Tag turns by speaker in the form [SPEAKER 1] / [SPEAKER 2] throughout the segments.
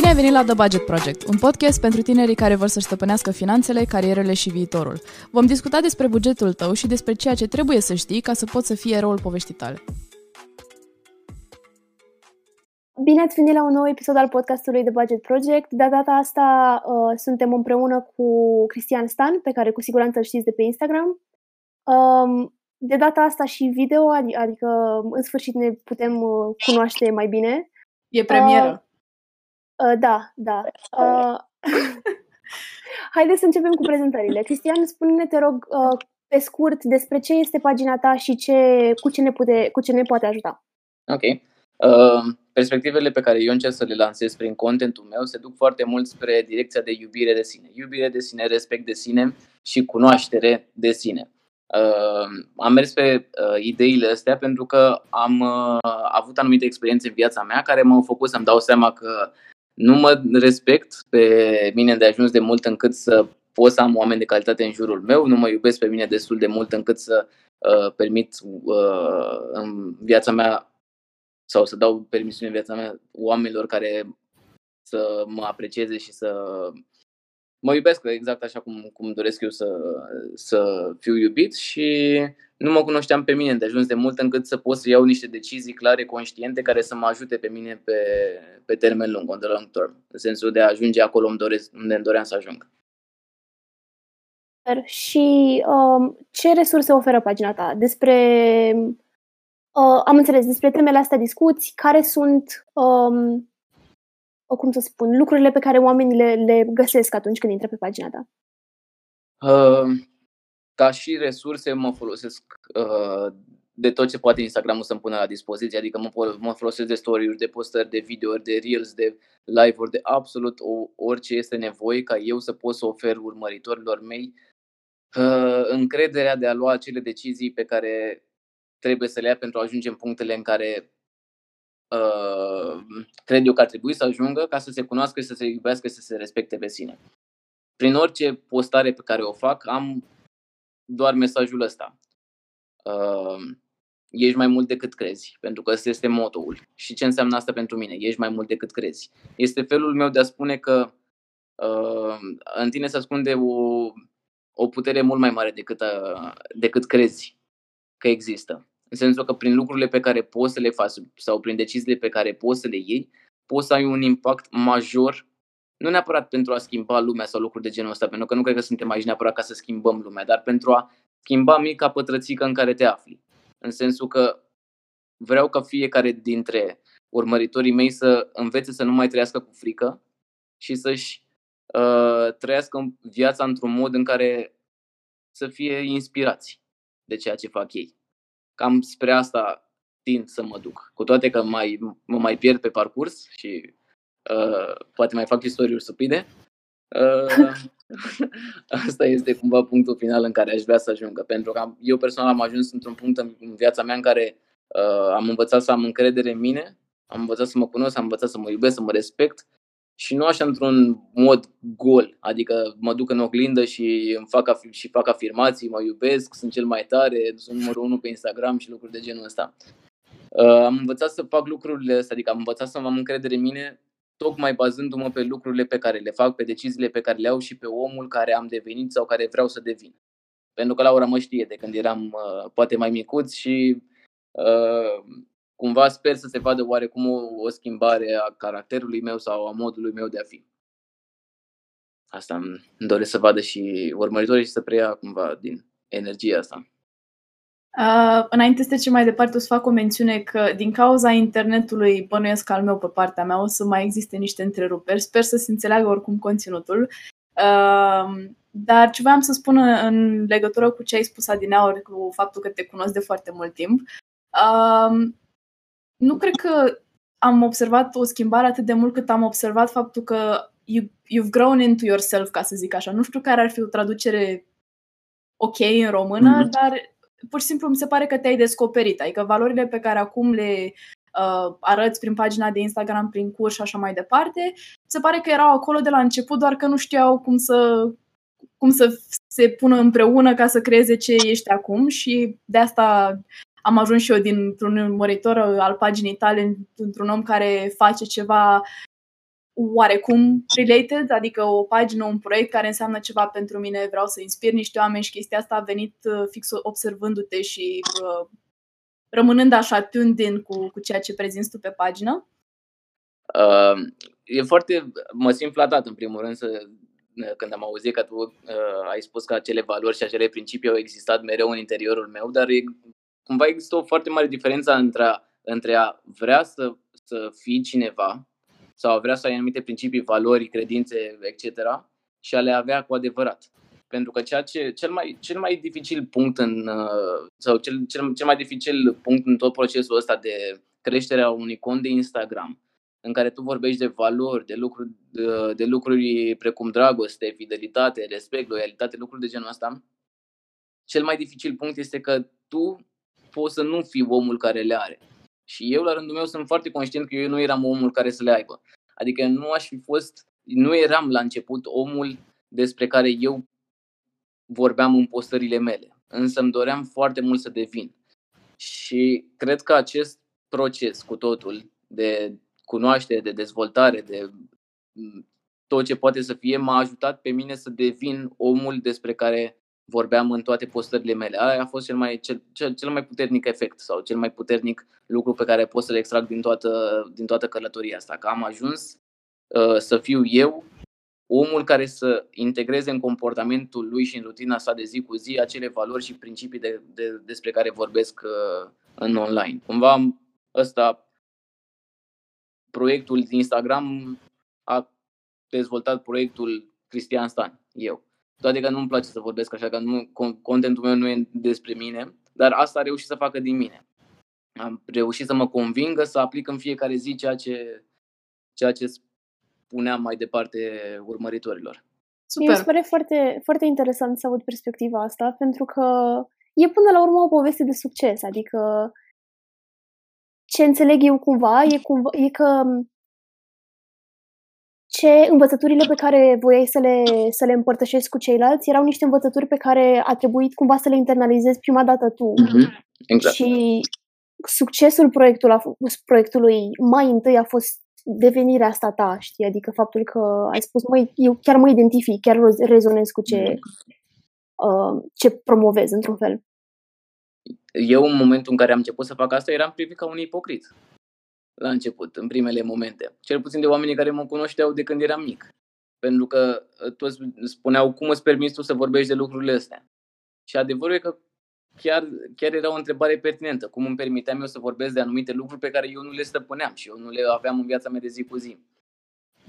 [SPEAKER 1] Bine ai venit la The Budget Project, un podcast pentru tinerii care vor să-și stăpânească finanțele, carierele și viitorul. Vom discuta despre bugetul tău și despre ceea ce trebuie să știi ca să poți să fii eroul poveștii tale.
[SPEAKER 2] Bine ați venit la un nou episod al podcastului The Budget Project. De data asta uh, suntem împreună cu Cristian Stan, pe care cu siguranță îl știți de pe Instagram. Um, de data asta și video, adică în sfârșit ne putem uh, cunoaște mai bine.
[SPEAKER 1] E premieră.
[SPEAKER 2] Uh, uh, da, da. Uh, Haideți să începem cu prezentările. Cristian, spune-ne, te rog, uh, pe scurt, despre ce este pagina ta și ce, cu, ce ne pute, cu ce ne poate ajuta.
[SPEAKER 3] Ok. Uh, perspectivele pe care eu încerc să le lansez prin contentul meu se duc foarte mult spre direcția de iubire de sine. Iubire de sine, respect de sine și cunoaștere de sine. Uh, am mers pe uh, ideile astea pentru că am uh, avut anumite experiențe în viața mea care m-au făcut să-mi dau seama că nu mă respect pe mine de ajuns de mult încât să pot să am oameni de calitate în jurul meu, nu mă iubesc pe mine destul de mult încât să uh, permit uh, în viața mea sau să dau permisiune în viața mea oamenilor care să mă aprecieze și să mă iubesc exact așa cum, cum doresc eu să, să fiu iubit și nu mă cunoșteam pe mine de ajuns de mult încât să pot să iau niște decizii clare, conștiente, care să mă ajute pe mine pe, pe termen lung, on the long term, în sensul de a ajunge acolo unde, doresc, unde îmi doream să ajung.
[SPEAKER 2] Și um, ce resurse oferă pagina ta? Despre, uh, am înțeles, despre temele astea discuți, care sunt um, cum să spun, lucrurile pe care oamenii le, le găsesc atunci când intră pe pagina ta?
[SPEAKER 3] Uh, ca și resurse mă folosesc uh, de tot ce poate Instagramul să-mi pună la dispoziție, adică mă, mă folosesc de story-uri, de postări, de videouri, de reels, de live-uri, de absolut o, orice este nevoie ca eu să pot să ofer urmăritorilor mei uh, încrederea de a lua acele decizii pe care trebuie să le ia pentru a ajunge în punctele în care Uh, cred eu că ar trebui să ajungă ca să se cunoască, să se iubească, să se respecte pe sine. Prin orice postare pe care o fac, am doar mesajul ăsta. Uh, ești mai mult decât crezi, pentru că ăsta este motoul. Și ce înseamnă asta pentru mine? Ești mai mult decât crezi. Este felul meu de a spune că uh, în tine se ascunde o, o putere mult mai mare decât, uh, decât crezi că există. În sensul că prin lucrurile pe care poți să le faci sau prin deciziile pe care poți să le iei, poți să ai un impact major, nu neapărat pentru a schimba lumea sau lucruri de genul ăsta, pentru că nu cred că suntem aici neapărat ca să schimbăm lumea, dar pentru a schimba mica pătrățică în care te afli. În sensul că vreau ca fiecare dintre urmăritorii mei să învețe să nu mai trăiască cu frică și să-și uh, trăiască viața într-un mod în care să fie inspirați de ceea ce fac ei. Cam spre asta tind să mă duc. Cu toate că mai, mă mai pierd pe parcurs și uh, poate mai fac istorii stupide. Uh, asta este cumva punctul final în care aș vrea să ajungă. Pentru că eu personal am ajuns într-un punct în viața mea în care uh, am învățat să am încredere în mine, am învățat să mă cunosc, am învățat să mă iubesc, să mă respect și nu așa într-un mod gol, adică mă duc în oglindă și îmi fac, af- și fac afirmații, mă iubesc, sunt cel mai tare, sunt numărul unu pe Instagram și lucruri de genul ăsta. Uh, am învățat să fac lucrurile astea, adică am învățat să am încredere în mine, tocmai bazându-mă pe lucrurile pe care le fac, pe deciziile pe care le au și pe omul care am devenit sau care vreau să devin. Pentru că Laura mă știe de când eram uh, poate mai micuț și uh, cumva sper să se vadă oarecum o, o schimbare a caracterului meu sau a modului meu de a fi. Asta îmi doresc să vadă și urmăritorii și să preia cumva din energia asta.
[SPEAKER 1] Uh, înainte să trecem mai departe, o să fac o mențiune că din cauza internetului bănuiesc al meu pe partea mea o să mai existe niște întreruperi. Sper să se înțeleagă oricum conținutul. Uh, dar ce vreau să spun în legătură cu ce ai spus adineauri, cu faptul că te cunosc de foarte mult timp, uh, nu cred că am observat o schimbare atât de mult cât am observat faptul că you, you've grown into yourself, ca să zic așa. Nu știu care ar fi o traducere ok în română, mm-hmm. dar pur și simplu mi se pare că te-ai descoperit. Adică valorile pe care acum le uh, arăți prin pagina de Instagram, prin curs și așa mai departe, se pare că erau acolo de la început, doar că nu știau cum să cum să se pună împreună ca să creeze ce ești acum și de asta am ajuns și eu dintr-un urmăritor al paginii tale într-un om care face ceva oarecum related, adică o pagină, un proiect care înseamnă ceva pentru mine, vreau să inspir niște oameni și chestia asta a venit uh, fix observându-te și uh, rămânând așa tuned in cu, cu ceea ce prezinți tu pe pagină?
[SPEAKER 3] Uh, e foarte, mă simt flatat în primul rând să, când am auzit că tu uh, ai spus că acele valori și acele principii au existat mereu în interiorul meu, dar e, cumva există o foarte mare diferență între a, între a vrea să, să fii cineva sau a vrea să ai anumite principii, valori, credințe, etc. și a le avea cu adevărat. Pentru că ceea ce, cel, mai, cel mai dificil punct în, uh, sau cel, cel, cel mai dificil punct în tot procesul ăsta de creșterea unui cont de Instagram, în care tu vorbești de valori, de lucruri, de, de lucruri precum dragoste, fidelitate, respect, loialitate, lucruri de genul ăsta, cel mai dificil punct este că tu poți să nu fii omul care le are. Și eu, la rândul meu, sunt foarte conștient că eu nu eram omul care să le aibă. Adică nu aș fi fost, nu eram la început omul despre care eu vorbeam în postările mele. Însă îmi doream foarte mult să devin. Și cred că acest proces cu totul de cunoaștere, de dezvoltare, de tot ce poate să fie, m-a ajutat pe mine să devin omul despre care vorbeam în toate postările mele. Aia a fost cel mai, cel, cel, cel mai puternic efect sau cel mai puternic lucru pe care pot să-l extrag din toată, din toată călătoria asta. Că am ajuns uh, să fiu eu omul care să integreze în comportamentul lui și în rutina sa de zi cu zi acele valori și principii de, de, despre care vorbesc uh, în online. Cumva ăsta, proiectul Instagram a dezvoltat proiectul Cristian Stan, eu. Toate că nu-mi place să vorbesc așa, că nu, contentul meu nu e despre mine, dar asta a reușit să facă din mine. Am reușit să mă convingă să aplic în fiecare zi ceea ce, ceea ce spuneam mai departe urmăritorilor.
[SPEAKER 2] Super. Mi se pare foarte, foarte interesant să aud perspectiva asta, pentru că e până la urmă o poveste de succes. Adică ce înțeleg eu cumva e, cumva, e că ce învățăturile pe care voiai să le, să le împărtășești cu ceilalți erau niște învățături pe care a trebuit cumva să le internalizezi prima dată tu.
[SPEAKER 3] Mm-hmm. Exact.
[SPEAKER 2] Și succesul proiectul a, proiectului mai întâi a fost devenirea asta ta, știi? Adică faptul că ai spus, măi, eu chiar mă identific, chiar rezonez cu ce, uh, ce promovez, într-un fel.
[SPEAKER 3] Eu, în momentul în care am început să fac asta, eram privit ca un ipocrit. La început, în primele momente. Cel puțin de oamenii care mă cunoșteau de când eram mic. Pentru că uh, toți spuneau, cum îți permiți tu să vorbești de lucrurile astea? Și adevărul e că chiar, chiar era o întrebare pertinentă. Cum îmi permiteam eu să vorbesc de anumite lucruri pe care eu nu le stăpâneam și eu nu le aveam în viața mea de zi cu zi.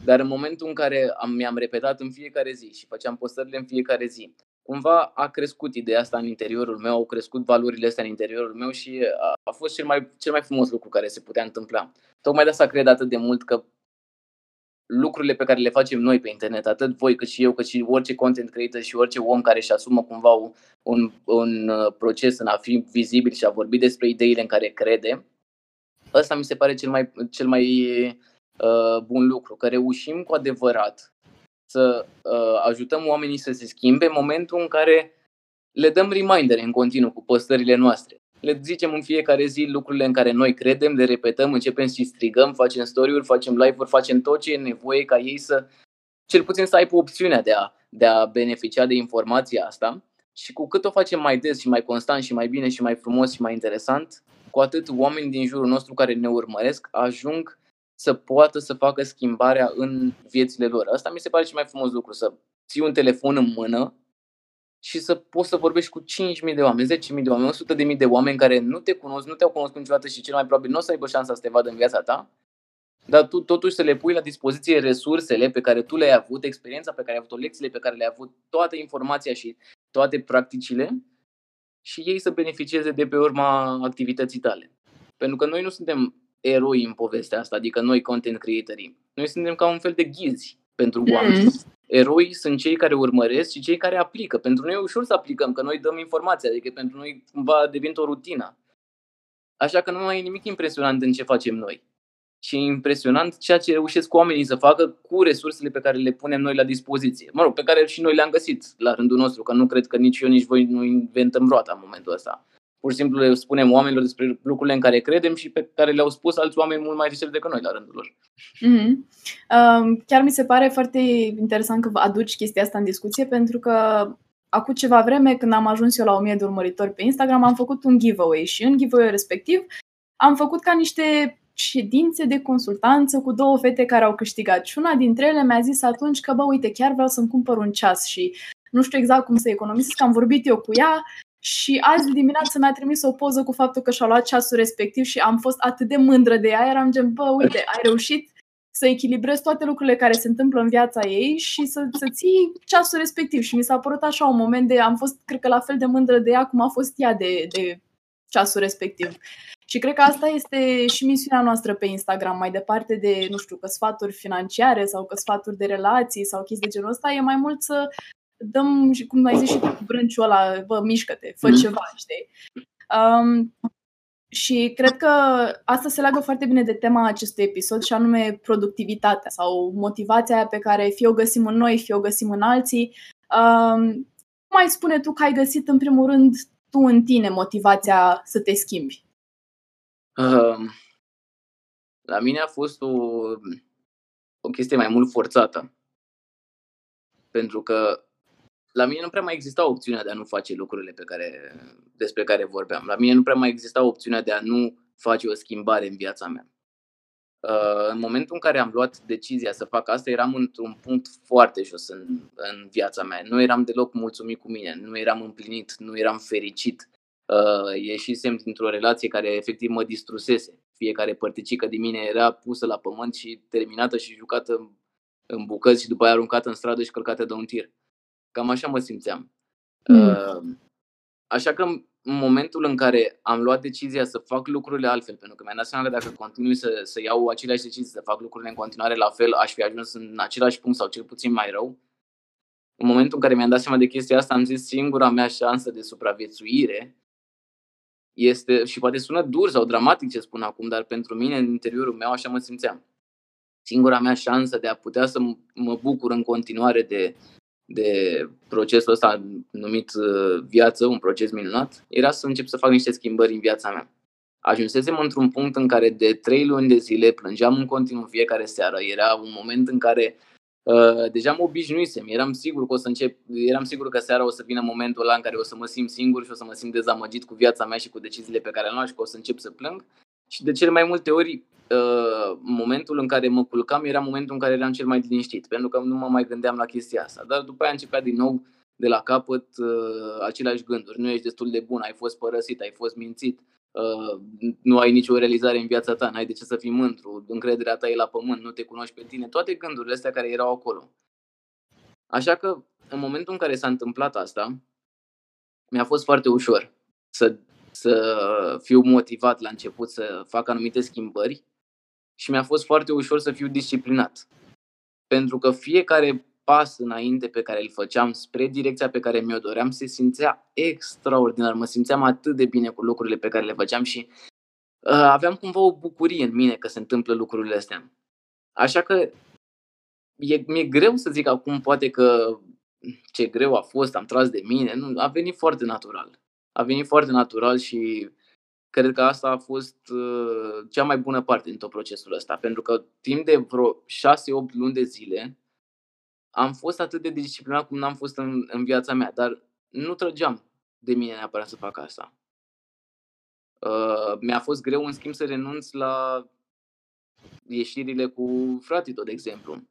[SPEAKER 3] Dar în momentul în care am, mi-am repetat în fiecare zi și făceam postările în fiecare zi, cumva a crescut ideea asta în interiorul meu, au crescut valorile astea în interiorul meu și a, a fost cel mai, cel mai frumos lucru care se putea întâmpla. Tocmai de asta cred atât de mult că lucrurile pe care le facem noi pe internet, atât voi cât și eu, cât și orice content creator și orice om care își asumă cumva un, un, un uh, proces în a fi vizibil și a vorbi despre ideile în care crede, ăsta mi se pare cel mai, cel mai uh, bun lucru, că reușim cu adevărat să uh, ajutăm oamenii să se schimbe în momentul în care le dăm reminder în continuu cu postările noastre le zicem în fiecare zi lucrurile în care noi credem, le repetăm, începem să strigăm, facem story-uri, facem live-uri, facem tot ce e nevoie ca ei să, cel puțin să aibă opțiunea de a, de a beneficia de informația asta. Și cu cât o facem mai des și mai constant și mai bine și mai frumos și mai interesant, cu atât oamenii din jurul nostru care ne urmăresc ajung să poată să facă schimbarea în viețile lor. Asta mi se pare cel mai frumos lucru, să ții un telefon în mână și să poți să vorbești cu 5.000 de oameni, 10.000 de oameni, 100.000 de oameni care nu te cunosc, nu te-au cunoscut niciodată și cel mai probabil nu o să aibă șansa să te vadă în viața ta, dar tu totuși să le pui la dispoziție resursele pe care tu le-ai avut, experiența pe care ai avut-o, lecțiile pe care le-ai avut, toată informația și toate practicile și ei să beneficieze de pe urma activității tale. Pentru că noi nu suntem eroi în povestea asta, adică noi content creatorii. Noi suntem ca un fel de ghizi pentru oameni. Mm eroi sunt cei care urmăresc și cei care aplică. Pentru noi e ușor să aplicăm, că noi dăm informația, adică pentru noi cumva devine o rutină. Așa că nu mai e nimic impresionant în ce facem noi. Și e impresionant ceea ce reușesc oamenii să facă cu resursele pe care le punem noi la dispoziție. Mă rog, pe care și noi le-am găsit la rândul nostru, că nu cred că nici eu, nici voi nu inventăm roata în momentul ăsta. Pur și simplu le spunem oamenilor despre lucrurile în care credem și pe care le-au spus alți oameni mult mai recent decât noi la rândul lor.
[SPEAKER 1] Mm-hmm. Uh, chiar mi se pare foarte interesant că vă aduci chestia asta în discuție pentru că acum ceva vreme, când am ajuns eu la 1000 de urmăritori pe Instagram, am făcut un giveaway și în giveaway respectiv am făcut ca niște ședințe de consultanță cu două fete care au câștigat și una dintre ele mi-a zis atunci că, bă, uite, chiar vreau să-mi cumpăr un ceas și nu știu exact cum să economisesc, am vorbit eu cu ea și azi dimineață mi-a trimis o poză cu faptul că și-a luat ceasul respectiv și am fost atât de mândră de ea, eram gen, bă, uite, ai reușit să echilibrezi toate lucrurile care se întâmplă în viața ei și să, să ții ceasul respectiv. Și mi s-a părut așa un moment de, am fost, cred că, la fel de mândră de ea cum a fost ea de, de ceasul respectiv. Și cred că asta este și misiunea noastră pe Instagram, mai departe de, nu știu, că sfaturi financiare sau că sfaturi de relații sau chestii de genul ăsta, e mai mult să dăm, cum ai zis și tu, cu brânciul ăla, bă, mișcă-te, fă mm. ceva, știi? Um, și cred că asta se leagă foarte bine de tema acestui episod și anume productivitatea sau motivația aia pe care fie o găsim în noi, fie o găsim în alții. Um, cum ai spune tu că ai găsit în primul rând tu în tine motivația să te schimbi?
[SPEAKER 3] Um, la mine a fost o, o chestie mai mult forțată. Pentru că la mine nu prea mai exista opțiunea de a nu face lucrurile pe care, despre care vorbeam. La mine nu prea mai exista opțiunea de a nu face o schimbare în viața mea. Uh, în momentul în care am luat decizia să fac asta, eram într-un punct foarte jos în, în viața mea. Nu eram deloc mulțumit cu mine, nu eram împlinit, nu eram fericit. Uh, ieșisem dintr-o relație care efectiv mă distrusese. Fiecare părticică din mine era pusă la pământ și terminată și jucată în bucăți și după aia aruncată în stradă și călcată de un tir. Cam așa mă simțeam. Mm. Uh, așa că în momentul în care am luat decizia să fac lucrurile altfel, pentru că mi-am dat seama că dacă continui să, să iau aceleași decizii, să fac lucrurile în continuare la fel, aș fi ajuns în același punct sau cel puțin mai rău. În momentul în care mi-am dat seama de chestia asta, am zis singura mea șansă de supraviețuire este, și poate sună dur sau dramatic ce spun acum, dar pentru mine, în interiorul meu, așa mă simțeam. Singura mea șansă de a putea să mă bucur în continuare de de procesul ăsta numit uh, viață, un proces minunat, era să încep să fac niște schimbări în viața mea. Ajunsesem într-un punct în care de trei luni de zile plângeam în continuu fiecare seară. Era un moment în care uh, deja mă obișnuisem. Eram sigur că o să încep, eram sigur că seara o să vină momentul ăla în care o să mă simt singur și o să mă simt dezamăgit cu viața mea și cu deciziile pe care le-am luat și că o să încep să plâng. Și de cele mai multe ori Uh, momentul în care mă culcam era momentul în care eram cel mai liniștit, pentru că nu mă mai gândeam la chestia asta. Dar după aia începea din nou de la capăt uh, aceleași gânduri. Nu ești destul de bun, ai fost părăsit, ai fost mințit, uh, nu ai nicio realizare în viața ta, n-ai de ce să fii mândru, încrederea ta e la pământ, nu te cunoști pe tine, toate gândurile astea care erau acolo. Așa că în momentul în care s-a întâmplat asta, mi-a fost foarte ușor să, să fiu motivat la început să fac anumite schimbări și mi-a fost foarte ușor să fiu disciplinat. Pentru că fiecare pas înainte pe care îl făceam spre direcția pe care mi-o doream se simțea extraordinar. Mă simțeam atât de bine cu lucrurile pe care le făceam și uh, aveam cumva o bucurie în mine că se întâmplă lucrurile astea. Așa că e, mi-e greu să zic acum poate că ce greu a fost, am tras de mine. Nu, a venit foarte natural. A venit foarte natural și Cred că asta a fost uh, cea mai bună parte din tot procesul ăsta, pentru că timp de vreo 6-8 luni de zile am fost atât de disciplinat cum n-am fost în, în viața mea, dar nu trăgeam de mine neapărat să fac asta. Uh, mi-a fost greu, în schimb, să renunț la ieșirile cu fratito, de exemplu.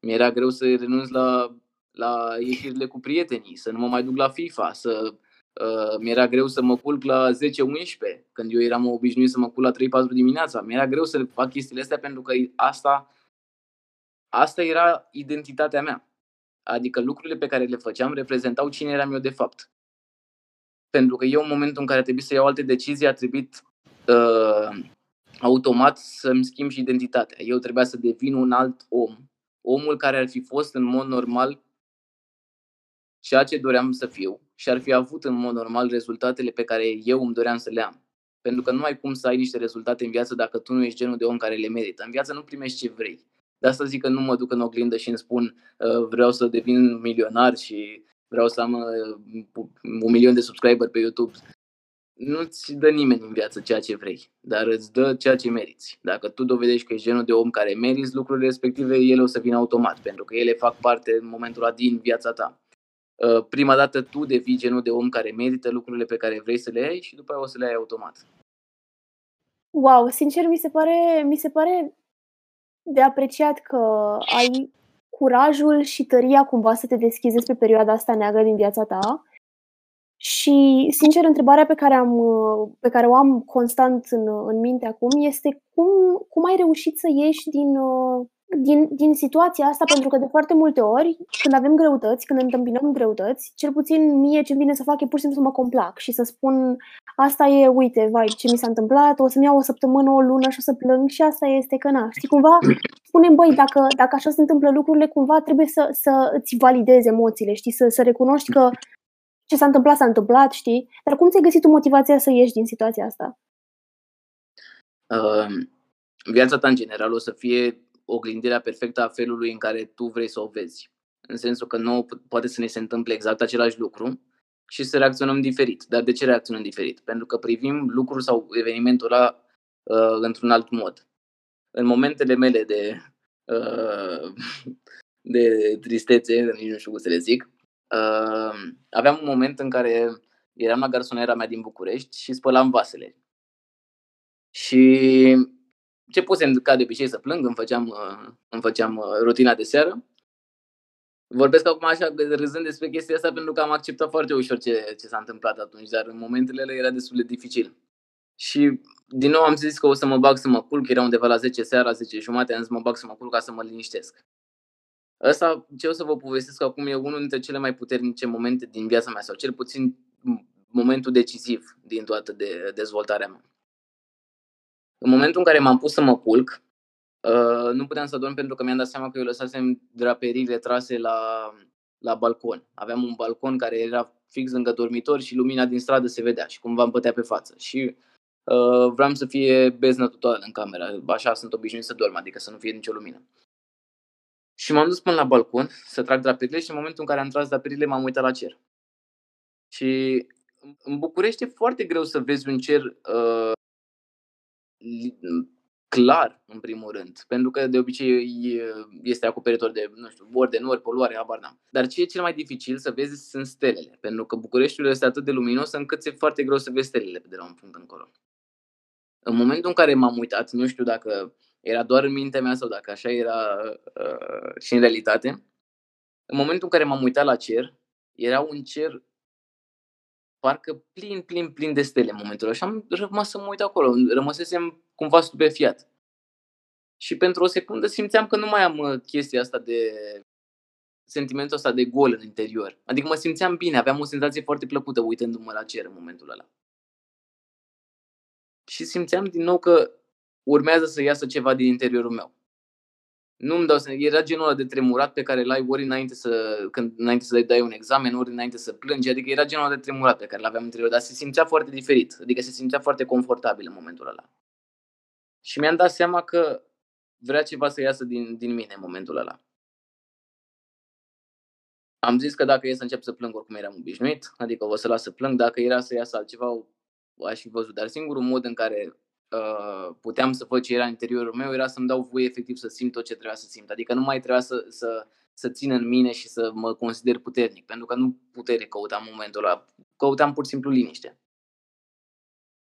[SPEAKER 3] Mi-era greu să renunț la, la ieșirile cu prietenii, să nu mă mai duc la FIFA, să Uh, mi-era greu să mă culc la 10-11, când eu eram obișnuit să mă culc la 3-4 dimineața. Mi-era greu să fac chestiile astea pentru că asta, asta era identitatea mea. Adică lucrurile pe care le făceam reprezentau cine eram eu de fapt. Pentru că eu în momentul în care trebuie să iau alte decizii a trebuit uh, automat să-mi schimb și identitatea. Eu trebuia să devin un alt om. Omul care ar fi fost în mod normal ceea ce doream să fiu și ar fi avut în mod normal rezultatele pe care eu îmi doream să le am. Pentru că nu ai cum să ai niște rezultate în viață dacă tu nu ești genul de om care le merită. În viață nu primești ce vrei. De asta zic că nu mă duc în oglindă și îmi spun uh, vreau să devin milionar și vreau să am uh, un milion de subscriber pe YouTube. nu-ți dă nimeni în viață ceea ce vrei, dar îți dă ceea ce meriți. Dacă tu dovedești că ești genul de om care meriți lucrurile respective, ele o să vină automat, pentru că ele fac parte în momentul ăla din viața ta. Uh, prima dată tu devii genul de om care merită lucrurile pe care vrei să le ai și după aia o să le ai automat.
[SPEAKER 2] Wow, sincer mi se pare, mi se pare de apreciat că ai curajul și tăria cumva să te deschizi despre perioada asta neagră din viața ta și, sincer, întrebarea pe care, am, pe care o am constant în, în minte acum este cum, cum ai reușit să ieși din, din, din situația asta, pentru că de foarte multe ori, când avem greutăți, când întâmpinăm greutăți, cel puțin mie ce vine să fac e pur și simplu să mă complac și să spun asta e, uite, vai, ce mi s-a întâmplat, o să-mi iau o săptămână, o lună și o să plâng și asta este că na. Știi, cumva spunem, băi, dacă, dacă așa se întâmplă lucrurile, cumva trebuie să, să îți validezi emoțiile, știi, să, să recunoști că ce s-a întâmplat, s-a întâmplat, știi? Dar cum ți-ai găsit tu motivația să ieși din situația asta?
[SPEAKER 3] Uh, viața ta, în general, o să fie oglindirea perfectă a felului în care tu vrei să o vezi. În sensul că nu poate să ne se întâmple exact același lucru și să reacționăm diferit. Dar de ce reacționăm diferit? Pentru că privim lucrul sau evenimentul ăla uh, într-un alt mod. În momentele mele de, uh, de tristețe, nici nu știu cum să le zic, uh, aveam un moment în care eram la garsonera mea din București și spălam vasele. Și ce pusem ca de obicei să plâng, îmi făceam, uh, îmi făceam uh, rutina de seară. Vorbesc acum așa râzând despre chestia asta pentru că am acceptat foarte ușor ce, ce s-a întâmplat atunci, dar în momentele ele era destul de dificil. Și din nou am zis că o să mă bag să mă culc, era undeva la 10 seara, 10 jumate, am zis să mă bag să mă culc ca să mă liniștesc. Asta, ce o să vă povestesc acum, e unul dintre cele mai puternice momente din viața mea, sau cel puțin momentul decisiv din toată de dezvoltarea mea. În momentul în care m-am pus să mă culc, uh, nu puteam să dorm pentru că mi-am dat seama că eu lăsasem draperile trase la, la balcon. Aveam un balcon care era fix lângă dormitor și lumina din stradă se vedea și cumva îmi pătea pe față. Și uh, vreau să fie beznă totală în camera. Așa sunt obișnuit să dorm, adică să nu fie nicio lumină. Și m-am dus până la balcon să trag draperile și în momentul în care am tras draperile m-am uitat la cer. Și în București e foarte greu să vezi un cer uh, clar, în primul rând, pentru că de obicei este acoperitor de, nu știu, ori de nori, poluare, habar n-am. Dar ce e cel mai dificil să vezi sunt stelele, pentru că Bucureștiul este atât de luminos încât e foarte greu să vezi stelele de la un punct încolo. În momentul în care m-am uitat, nu știu dacă era doar în mintea mea sau dacă așa era uh, și în realitate, în momentul în care m-am uitat la cer, era un cer parcă plin, plin, plin de stele în momentul ăla și am rămas să mă uit acolo, rămăsesem cumva stupefiat. Și pentru o secundă simțeam că nu mai am uh, chestia asta de sentimentul ăsta de gol în interior. Adică mă simțeam bine, aveam o senzație foarte plăcută uitându-mă la cer în momentul ăla. Și simțeam din nou că urmează să iasă ceva din interiorul meu nu îmi dau seama, era genul ăla de tremurat pe care l-ai ori înainte să, când, înainte să dai un examen, ori înainte să plângi, adică era genul ăla de tremurat pe care l-aveam interior, dar se simțea foarte diferit, adică se simțea foarte confortabil în momentul ăla. Și mi-am dat seama că vrea ceva să iasă din, din mine în momentul ăla. Am zis că dacă e să încep să plâng, oricum eram obișnuit, adică o să las să plâng, dacă era să iasă altceva, aș fi văzut. Dar singurul mod în care Uh, puteam să văd ce era în interiorul meu era să-mi dau voie efectiv să simt tot ce trebuia să simt. Adică nu mai trebuia să, să, să țin în mine și să mă consider puternic, pentru că nu putere căutam în momentul ăla, căutam pur și simplu liniște.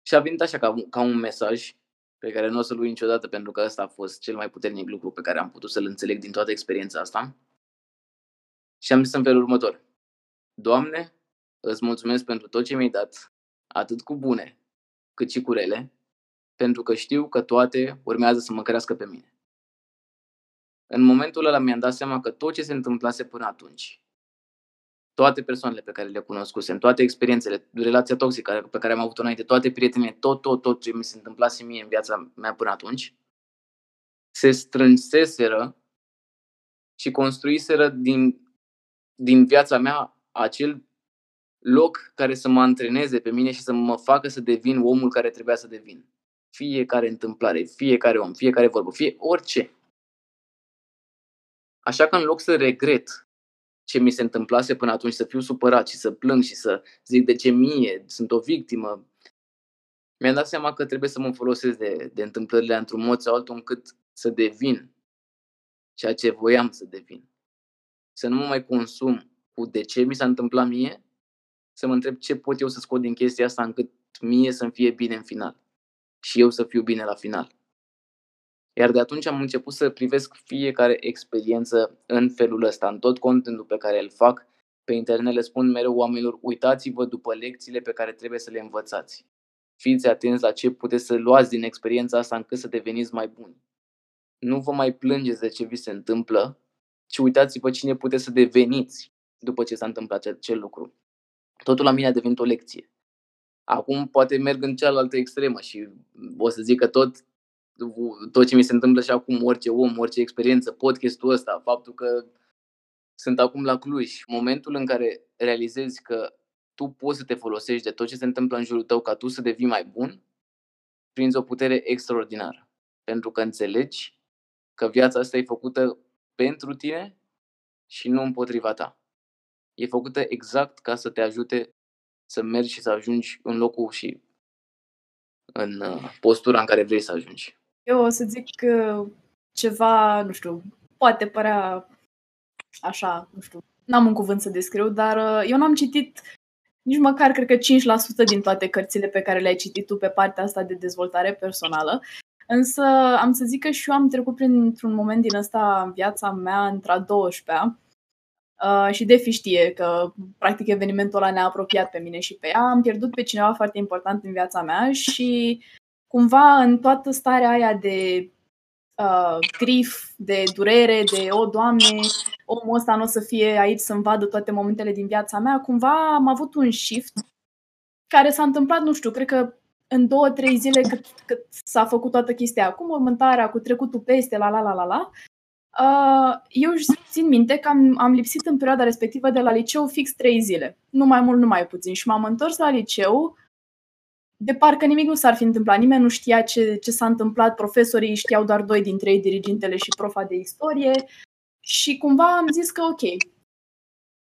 [SPEAKER 3] Și a venit așa ca, ca un mesaj pe care nu o să-l uit niciodată, pentru că ăsta a fost cel mai puternic lucru pe care am putut să-l înțeleg din toată experiența asta. Și am zis în felul următor. Doamne, îți mulțumesc pentru tot ce mi-ai dat, atât cu bune, cât și cu rele, pentru că știu că toate urmează să mă crească pe mine. În momentul ăla mi-am dat seama că tot ce se întâmplase până atunci, toate persoanele pe care le cunoscusem, toate experiențele, relația toxică pe care am avut-o înainte, toate prietenii, tot, tot, tot ce mi se întâmplase mie în viața mea până atunci, se strânseseră și construiseră din, din viața mea acel loc care să mă antreneze pe mine și să mă facă să devin omul care trebuia să devin fiecare întâmplare, fiecare om, fiecare vorbă, fie orice. Așa că în loc să regret ce mi se întâmplase până atunci, să fiu supărat și să plâng și să zic de ce mie, sunt o victimă, mi-am dat seama că trebuie să mă folosesc de, de întâmplările într-un mod sau altul încât să devin ceea ce voiam să devin. Să nu mă mai consum cu de ce mi s-a întâmplat mie, să mă întreb ce pot eu să scot din chestia asta încât mie să-mi fie bine în final și eu să fiu bine la final. Iar de atunci am început să privesc fiecare experiență în felul ăsta, în tot contentul pe care îl fac. Pe internet le spun mereu oamenilor, uitați-vă după lecțiile pe care trebuie să le învățați. Fiți atenți la ce puteți să luați din experiența asta încât să deveniți mai buni. Nu vă mai plângeți de ce vi se întâmplă, ci uitați-vă cine puteți să deveniți după ce s-a întâmplat acel lucru. Totul la mine a devenit o lecție. Acum poate merg în cealaltă extremă și o să zic că tot tot ce mi se întâmplă și acum, orice om, orice experiență, podcastul ăsta, faptul că sunt acum la Cluj, momentul în care realizezi că tu poți să te folosești de tot ce se întâmplă în jurul tău ca tu să devii mai bun, prinzi o putere extraordinară. Pentru că înțelegi că viața asta e făcută pentru tine și nu împotriva ta. E făcută exact ca să te ajute să mergi și să ajungi în locul și în uh, postura în care vrei să ajungi.
[SPEAKER 1] Eu o să zic ceva, nu știu, poate părea așa, nu știu, n-am un cuvânt să descriu, dar uh, eu n-am citit nici măcar, cred că 5% din toate cărțile pe care le-ai citit tu pe partea asta de dezvoltare personală. Însă am să zic că și eu am trecut printr-un moment din ăsta în viața mea, între a 12-a, Uh, și Defi știe că, practic, evenimentul ăla ne-a apropiat pe mine și pe ea. Am pierdut pe cineva foarte important în viața mea și cumva în toată starea aia de uh, grif, de durere, de o, Doamne, omul ăsta nu o să fie aici să-mi vadă toate momentele din viața mea, cumva am avut un shift care s-a întâmplat, nu știu, cred că în două, trei zile cât, cât s-a făcut toată chestia cu mormântarea, cu trecutul peste, la la la la la. Uh, eu țin minte că am, am lipsit în perioada respectivă de la liceu fix trei zile. Nu mai mult, nu mai puțin. Și m-am întors la liceu de parcă nimic nu s-ar fi întâmplat, nimeni nu știa ce, ce s-a întâmplat, profesorii știau doar doi dintre ei, dirigintele și profa de istorie și cumva am zis că ok,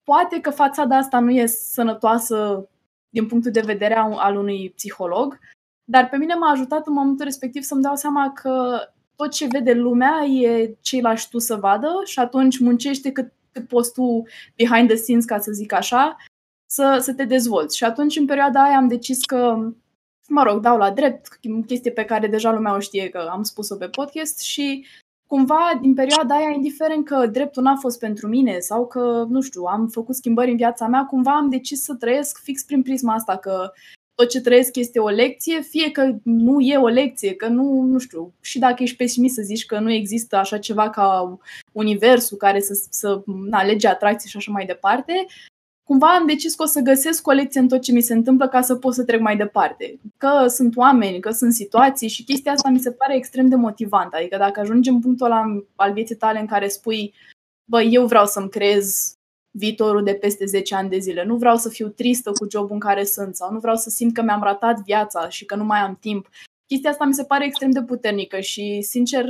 [SPEAKER 1] poate că fațada asta nu e sănătoasă din punctul de vedere al unui psiholog, dar pe mine m-a ajutat în momentul respectiv să-mi dau seama că tot ce vede lumea e ce lași tu să vadă și atunci muncește cât, cât poți tu behind the scenes, ca să zic așa, să, să te dezvolți. Și atunci, în perioada aia, am decis că mă rog, dau la drept, chestie pe care deja lumea o știe că am spus-o pe podcast și cumva din perioada aia, indiferent că dreptul n-a fost pentru mine sau că, nu știu, am făcut schimbări în viața mea, cumva am decis să trăiesc fix prin prisma asta, că tot ce trăiesc este o lecție, fie că nu e o lecție, că nu, nu știu, și dacă ești pesimist să zici că nu există așa ceva ca universul care să, să na, lege atracție și așa mai departe, cumva am decis că o să găsesc o lecție în tot ce mi se întâmplă ca să pot să trec mai departe. Că sunt oameni, că sunt situații și chestia asta mi se pare extrem de motivantă. Adică dacă ajungi în punctul ăla al vieții tale în care spui bă, eu vreau să-mi creez viitorul de peste 10 ani de zile. Nu vreau să fiu tristă cu jobul în care sunt sau nu vreau să simt că mi-am ratat viața și că nu mai am timp. Chestia asta mi se pare extrem de puternică și, sincer,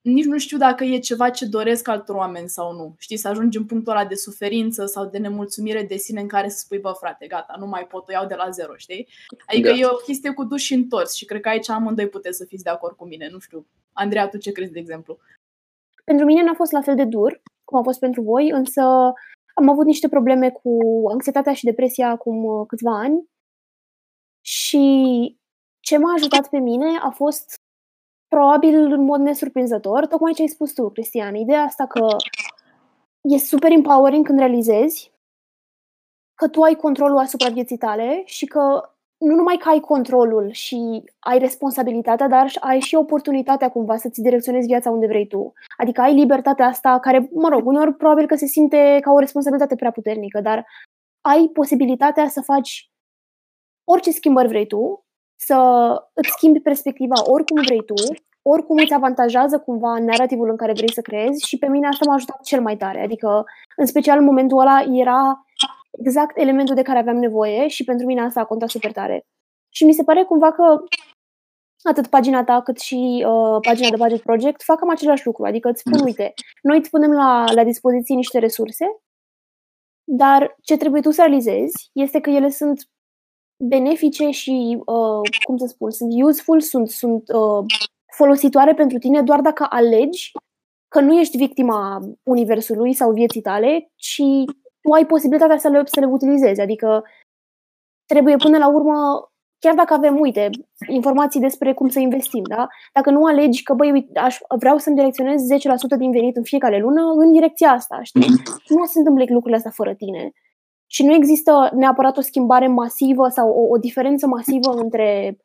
[SPEAKER 1] nici nu știu dacă e ceva ce doresc altor oameni sau nu. Știi, să ajungi în punctul ăla de suferință sau de nemulțumire de sine în care să spui, bă, frate, gata, nu mai pot, o iau de la zero, știi? Adică da. e o chestie cu dus și întors și cred că aici amândoi puteți să fiți de acord cu mine, nu știu. Andreea, tu ce crezi, de exemplu?
[SPEAKER 2] Pentru mine n-a fost la fel de dur cum a fost pentru voi, însă am avut niște probleme cu anxietatea și depresia acum uh, câțiva ani. Și ce m-a ajutat pe mine a fost probabil în mod nesurprinzător, tocmai ce ai spus tu, Cristian, ideea asta că e super empowering când realizezi că tu ai controlul asupra vieții tale și că nu numai că ai controlul și ai responsabilitatea, dar ai și oportunitatea cumva să-ți direcționezi viața unde vrei tu. Adică ai libertatea asta care, mă rog, uneori probabil că se simte ca o responsabilitate prea puternică, dar ai posibilitatea să faci orice schimbări vrei tu să îți schimbi perspectiva oricum vrei tu, oricum îți avantajează cumva narrativul în care vrei să creezi și pe mine asta m-a ajutat cel mai tare. Adică, în special în momentul ăla, era exact elementul de care aveam nevoie și pentru mine asta a contat super tare. Și mi se pare cumva că atât pagina ta cât și uh, pagina de Budget Project fac cam același lucru. Adică îți spun, uite, noi îți punem la, la dispoziție niște resurse, dar ce trebuie tu să realizezi este că ele sunt benefice și, uh, cum să spun, sunt useful, sunt, sunt uh, folositoare pentru tine doar dacă alegi că nu ești victima universului sau vieții tale, ci tu ai posibilitatea să le, să le utilizezi. Adică trebuie până la urmă, chiar dacă avem, uite, informații despre cum să investim, da? Dacă nu alegi că, băi, uite, aș, vreau să-mi direcționez 10% din venit în fiecare lună în direcția asta, știi? Nu se întâmplă lucrurile astea fără tine. Și nu există neapărat o schimbare masivă sau o, o diferență masivă între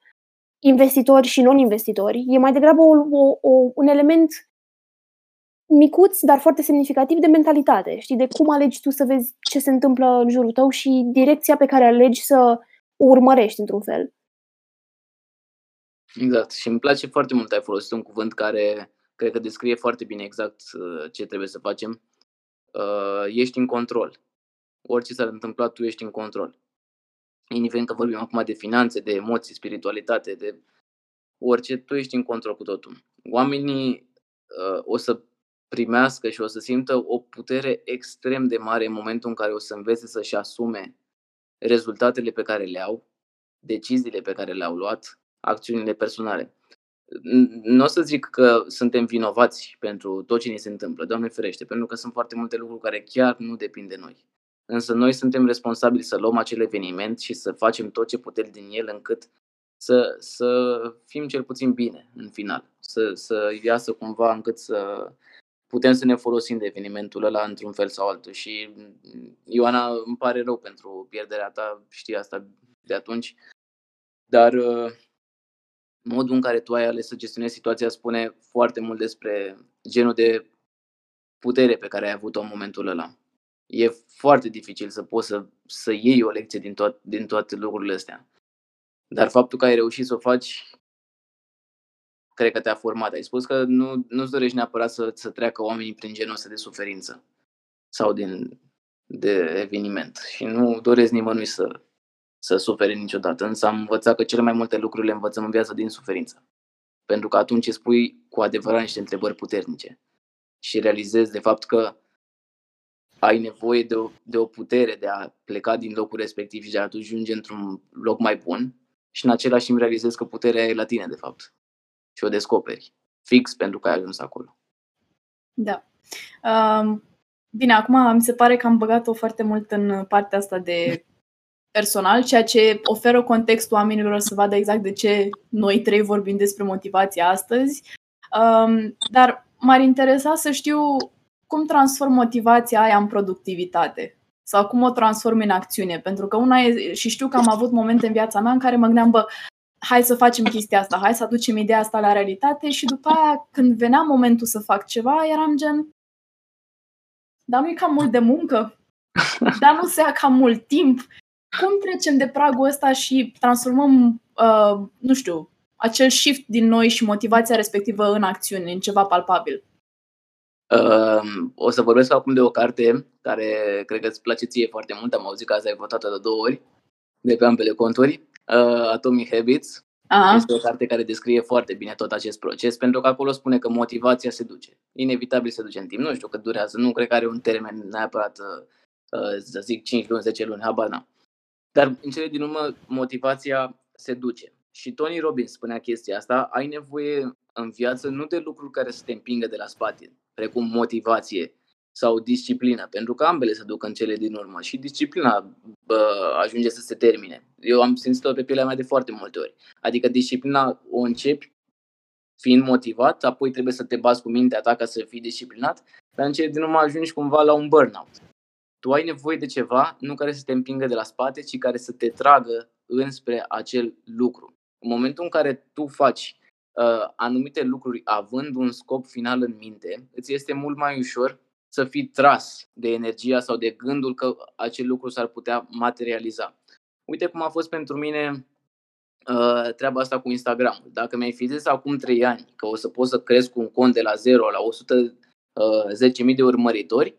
[SPEAKER 2] investitori și non-investitori. E mai degrabă o, o, o, un element micuț, dar foarte semnificativ de mentalitate, știi, de cum alegi tu să vezi ce se întâmplă în jurul tău și direcția pe care alegi să o urmărești într-un fel.
[SPEAKER 3] Exact. Și îmi place foarte mult, ai folosit un cuvânt care cred că descrie foarte bine exact uh, ce trebuie să facem. Uh, ești în control. Orice s-ar întâmpla, tu ești în control. Indiferent că vorbim acum de finanțe, de emoții, spiritualitate, de orice, tu ești în control cu totul. Oamenii uh, o să primească și o să simtă o putere extrem de mare în momentul în care o să învețe să-și asume rezultatele pe care le au, deciziile pe care le-au luat, acțiunile personale. Nu o să zic că suntem vinovați pentru tot ce ni se întâmplă, Doamne ferește, pentru că sunt foarte multe lucruri care chiar nu depind de noi. Însă noi suntem responsabili să luăm acel eveniment și să facem tot ce putem din el încât să, să fim cel puțin bine în final. Să, să iasă cumva încât să, putem să ne folosim de evenimentul ăla într-un fel sau altul. Și Ioana, îmi pare rău pentru pierderea ta, știi asta de atunci, dar uh, modul în care tu ai ales să gestionezi situația spune foarte mult despre genul de putere pe care ai avut-o în momentul ăla. E foarte dificil să poți să, să iei o lecție din, toat, din toate lucrurile astea. Dar faptul că ai reușit să o faci cred că te-a format. Ai spus că nu, nu-ți dorești neapărat să, să treacă oamenii prin genul ăsta de suferință sau din, de eveniment și nu doresc nimănui să, să sufere niciodată. Însă am învățat că cele mai multe lucruri le învățăm în viață din suferință. Pentru că atunci îți pui cu adevărat niște întrebări puternice și realizezi de fapt că ai nevoie de o, de o putere de a pleca din locul respectiv și de a ajunge într-un loc mai bun și în același timp realizezi că puterea e la tine, de fapt și o descoperi. Fix pentru că ai ajuns acolo.
[SPEAKER 1] Da. Um, bine, acum mi se pare că am băgat-o foarte mult în partea asta de personal, ceea ce oferă context oamenilor să vadă exact de ce noi trei vorbim despre motivație astăzi. Um, dar m-ar interesa să știu cum transform motivația aia în productivitate sau cum o transform în acțiune. Pentru că una e, și știu că am avut momente în viața mea în care mă gândeam, bă, hai să facem chestia asta, hai să aducem ideea asta la realitate și după aia când venea momentul să fac ceva, eram gen dar nu e cam mult de muncă, dar nu se ia cam mult timp. Cum trecem de pragul ăsta și transformăm, uh, nu știu, acel shift din noi și motivația respectivă în acțiune, în ceva palpabil?
[SPEAKER 3] Uh, o să vorbesc acum de o carte care cred că îți place ție foarte mult. Am auzit că azi ai votat de două ori de pe ambele conturi uh, Atomic Habits. Aha. Este o carte care descrie foarte bine tot acest proces, pentru că acolo spune că motivația se duce. Inevitabil se duce în timp. Nu știu cât durează, nu cred că are un termen neapărat, uh, uh să zic, 5 luni, 10 luni, habar n-am. Dar în cele din urmă, motivația se duce. Și Tony Robbins spunea chestia asta, ai nevoie în viață nu de lucruri care să te împingă de la spate, precum motivație, sau disciplina, pentru că ambele se duc în cele din urmă și disciplina bă, ajunge să se termine. Eu am simțit-o pe pielea mea de foarte multe ori. Adică disciplina o începi fiind motivat, apoi trebuie să te bazi cu mintea ta ca să fii disciplinat, dar în cele din urmă ajungi cumva la un burnout. Tu ai nevoie de ceva, nu care să te împingă de la spate, ci care să te tragă înspre acel lucru. În momentul în care tu faci uh, anumite lucruri având un scop final în minte, îți este mult mai ușor să fii tras de energia sau de gândul că acel lucru s-ar putea materializa. Uite cum a fost pentru mine uh, treaba asta cu Instagram. Dacă mi-ai fi zis acum 3 ani că o să pot să cresc un cont de la 0 la 110.000 uh, de urmăritori,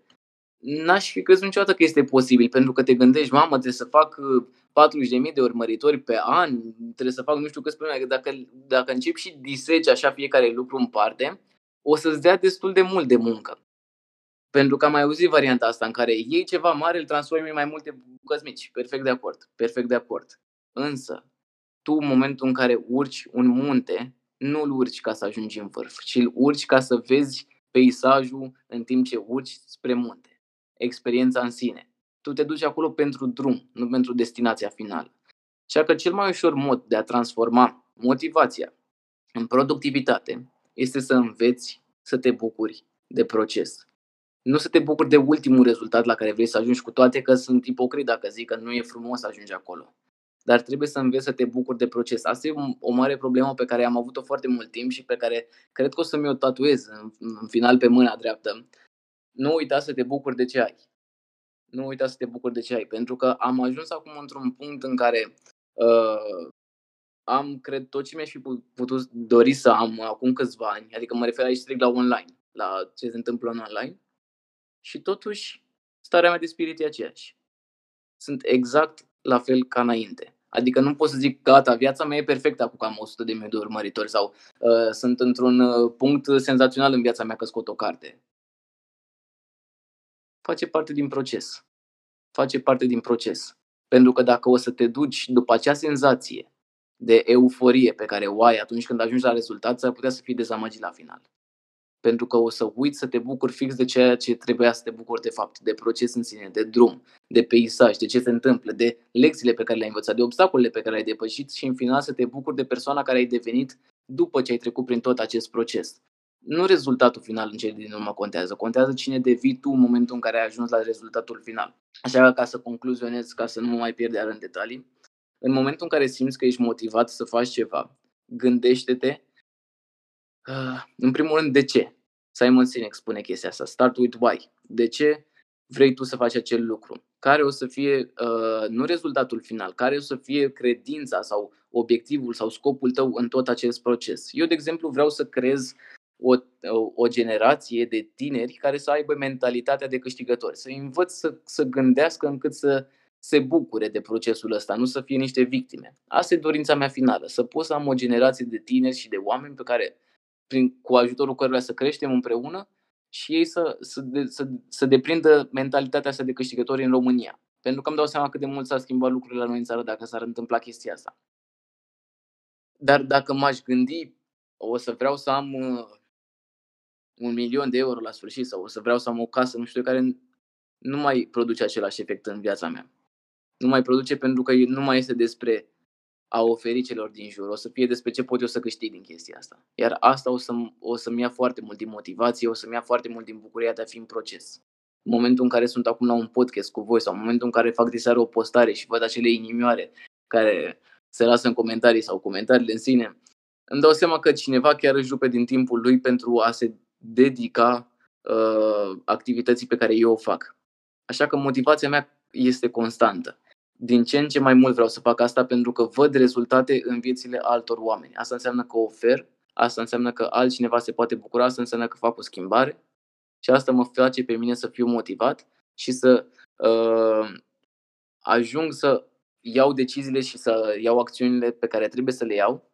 [SPEAKER 3] n-aș fi crezut niciodată că este posibil, pentru că te gândești, mamă, trebuie să fac 40.000 uh, de urmăritori pe an, trebuie să fac nu știu câți pe Dacă, dacă încep și disegi așa fiecare lucru în parte, o să-ți dea destul de mult de muncă. Pentru că am mai auzit varianta asta în care iei ceva mare, îl transformi în mai multe bucăți mici. Perfect de acord. Perfect de acord. Însă, tu în momentul în care urci un munte, nu îl urci ca să ajungi în vârf, ci îl urci ca să vezi peisajul în timp ce urci spre munte. Experiența în sine. Tu te duci acolo pentru drum, nu pentru destinația finală. Așa că cel mai ușor mod de a transforma motivația în productivitate este să înveți să te bucuri de proces. Nu să te bucuri de ultimul rezultat la care vrei să ajungi, cu toate că sunt ipocrit dacă zic că nu e frumos să ajungi acolo. Dar trebuie să înveți să te bucuri de proces. Asta e o mare problemă pe care am avut-o foarte mult timp și pe care cred că o să mi-o tatuez în, în final pe mâna dreaptă. Nu uita să te bucuri de ce ai. Nu uita să te bucuri de ce ai. Pentru că am ajuns acum într-un punct în care uh, am, cred, tot ce mi-aș fi putut dori să am acum câțiva ani, adică mă refer aici strict la online, la ce se întâmplă în online, și totuși starea mea de spirit e aceeași. Sunt exact la fel ca înainte. Adică nu pot să zic, gata, viața mea e perfectă acum că am 100 de mii de urmăritori sau uh, sunt într-un uh, punct senzațional în viața mea că scot o carte. Face parte din proces. Face parte din proces. Pentru că dacă o să te duci după acea senzație de euforie pe care o ai atunci când ajungi la rezultat, s-ar putea să fii dezamăgit la final. Pentru că o să uiți să te bucuri fix de ceea ce trebuia să te bucuri de fapt, de proces în sine, de drum, de peisaj, de ce se întâmplă, de lecțiile pe care le-ai învățat, de obstacolele pe care le-ai depășit și în final să te bucuri de persoana care ai devenit după ce ai trecut prin tot acest proces. Nu rezultatul final în cele din urmă contează, contează cine devii tu în momentul în care ai ajuns la rezultatul final. Așa că ca să concluzionez, ca să nu mai pierd în detalii, în momentul în care simți că ești motivat să faci ceva, gândește-te, uh, în primul rând, de ce? Simon Sinek spune chestia asta, start with why. De ce vrei tu să faci acel lucru? Care o să fie, uh, nu rezultatul final, care o să fie credința sau obiectivul sau scopul tău în tot acest proces? Eu, de exemplu, vreau să creez o, o, o generație de tineri care să aibă mentalitatea de câștigători, să învăț să, să gândească încât să se bucure de procesul ăsta, nu să fie niște victime. Asta e dorința mea finală, să pot să am o generație de tineri și de oameni pe care, prin, cu ajutorul căruia să creștem împreună și ei să, să, de, să, să deprindă mentalitatea asta de câștigători în România. Pentru că îmi dau seama cât de mult s-ar schimba lucrurile la noi în țară dacă s-ar întâmpla chestia asta. Dar dacă m-aș gândi, o să vreau să am uh, un milion de euro la sfârșit sau o să vreau să am o casă, nu știu, care nu mai produce același efect în viața mea nu mai produce pentru că nu mai este despre a oferi celor din jur, o să fie despre ce pot eu să câștig din chestia asta. Iar asta o, să, o să-mi ia foarte mult din motivație, o să-mi ia foarte mult din bucuria de a fi în proces. În momentul în care sunt acum la un podcast cu voi sau în momentul în care fac diseară o postare și văd acele inimioare care se lasă în comentarii sau comentariile în sine, îmi dau seama că cineva chiar își rupe din timpul lui pentru a se dedica uh, activității pe care eu o fac. Așa că motivația mea este constantă din ce în ce mai mult vreau să fac asta pentru că văd rezultate în viețile altor oameni. Asta înseamnă că ofer, asta înseamnă că altcineva se poate bucura, asta înseamnă că fac o schimbare și asta mă face pe mine să fiu motivat și să uh, ajung să iau deciziile și să iau acțiunile pe care trebuie să le iau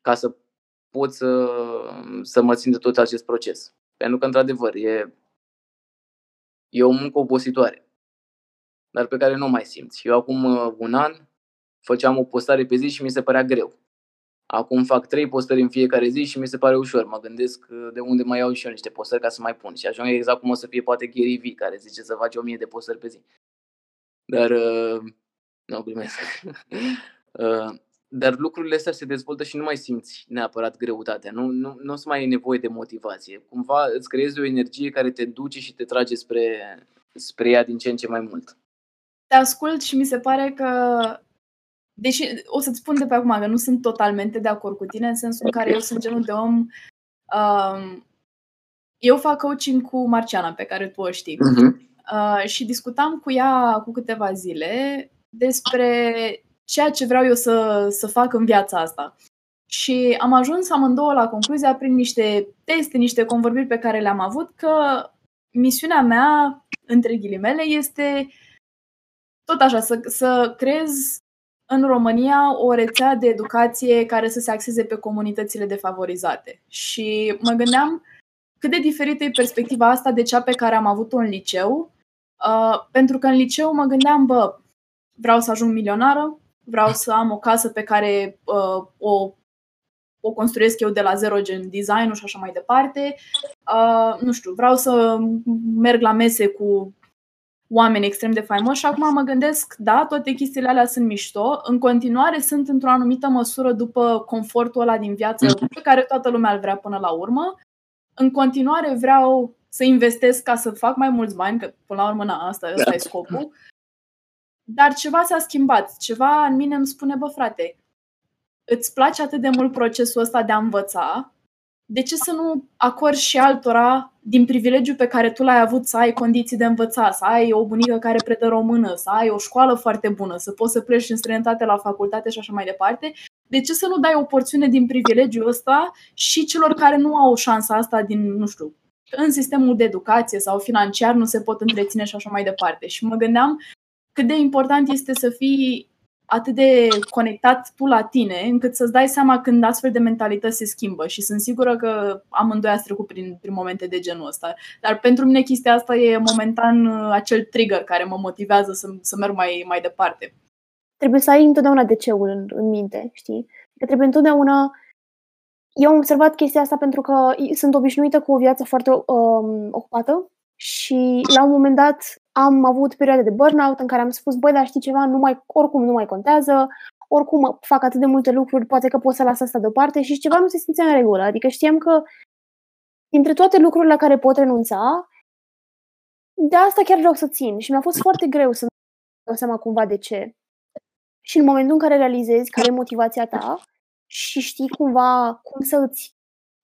[SPEAKER 3] ca să pot să, să mă țin de tot acest proces. Pentru că, într-adevăr, e, e o muncă obositoare dar pe care nu mai simți. Eu acum uh, un an făceam o postare pe zi și mi se părea greu. Acum fac trei postări în fiecare zi și mi se pare ușor. Mă gândesc uh, de unde mai iau și eu niște postări ca să mai pun. Și ajung exact cum o să fie poate Gary V, care zice să faci o mie de postări pe zi. Dar, uh, nu, glumesc. uh, dar lucrurile astea se dezvoltă și nu mai simți neapărat greutatea. Nu, nu, nu o să mai ai nevoie de motivație. Cumva îți creezi o energie care te duce și te trage spre, spre ea din ce în ce mai mult
[SPEAKER 1] te ascult și mi se pare că Deși o să-ți spun de pe acum că nu sunt totalmente de acord cu tine, în sensul în care eu sunt genul de om. Um, eu fac coaching cu Marciana, pe care tu o știi. Uh-huh. Uh, și discutam cu ea cu câteva zile despre ceea ce vreau eu să, să fac în viața asta. Și am ajuns amândouă la concluzia, prin niște teste, niște convorbiri pe care le-am avut, că misiunea mea, între ghilimele, este tot așa, să, să creez în România o rețea de educație care să se axeze pe comunitățile defavorizate. Și mă gândeam cât de diferită e perspectiva asta de cea pe care am avut-o în liceu, uh, pentru că în liceu mă gândeam, bă, vreau să ajung milionară, vreau să am o casă pe care uh, o, o construiesc eu de la zero, gen design și așa mai departe. Uh, nu știu, vreau să merg la mese cu oameni extrem de faimoși. Și acum mă gândesc, da, toate chestiile alea sunt mișto, în continuare sunt într-o anumită măsură după confortul ăla din viață pe care toată lumea îl vrea până la urmă. În continuare vreau să investesc ca să fac mai mulți bani, că până la urmă na, asta, asta e scopul. Dar ceva s-a schimbat, ceva în mine îmi spune, bă frate, îți place atât de mult procesul ăsta de a învăța, de ce să nu acorzi și altora din privilegiul pe care tu l-ai avut să ai condiții de învățat, să ai o bunică care predă română, să ai o școală foarte bună, să poți să pleci în străinătate la facultate și așa mai departe, de ce să nu dai o porțiune din privilegiul ăsta și celor care nu au șansa asta din, nu știu, în sistemul de educație sau financiar nu se pot întreține și așa mai departe. Și mă gândeam cât de important este să fii atât de conectat tu la tine, încât să-ți dai seama când astfel de mentalități se schimbă și sunt sigură că amândoi ați trecut prin, prin momente de genul ăsta. Dar pentru mine chestia asta e momentan uh, acel trigger care mă motivează să, să merg mai, mai departe.
[SPEAKER 2] Trebuie să ai întotdeauna de-ceul în, în minte, știi? Că trebuie întotdeauna eu am observat chestia asta pentru că sunt obișnuită cu o viață foarte um, ocupată și la un moment dat am avut perioade de burnout în care am spus, băi, dar știi ceva, nu mai, oricum nu mai contează, oricum fac atât de multe lucruri, poate că pot să las asta deoparte și ceva nu se simțea în regulă. Adică știam că dintre toate lucrurile la care pot renunța, de asta chiar vreau să țin și mi-a fost foarte greu să dau seama cumva de ce. Și în momentul în care realizezi care e motivația ta și știi cumva cum să îți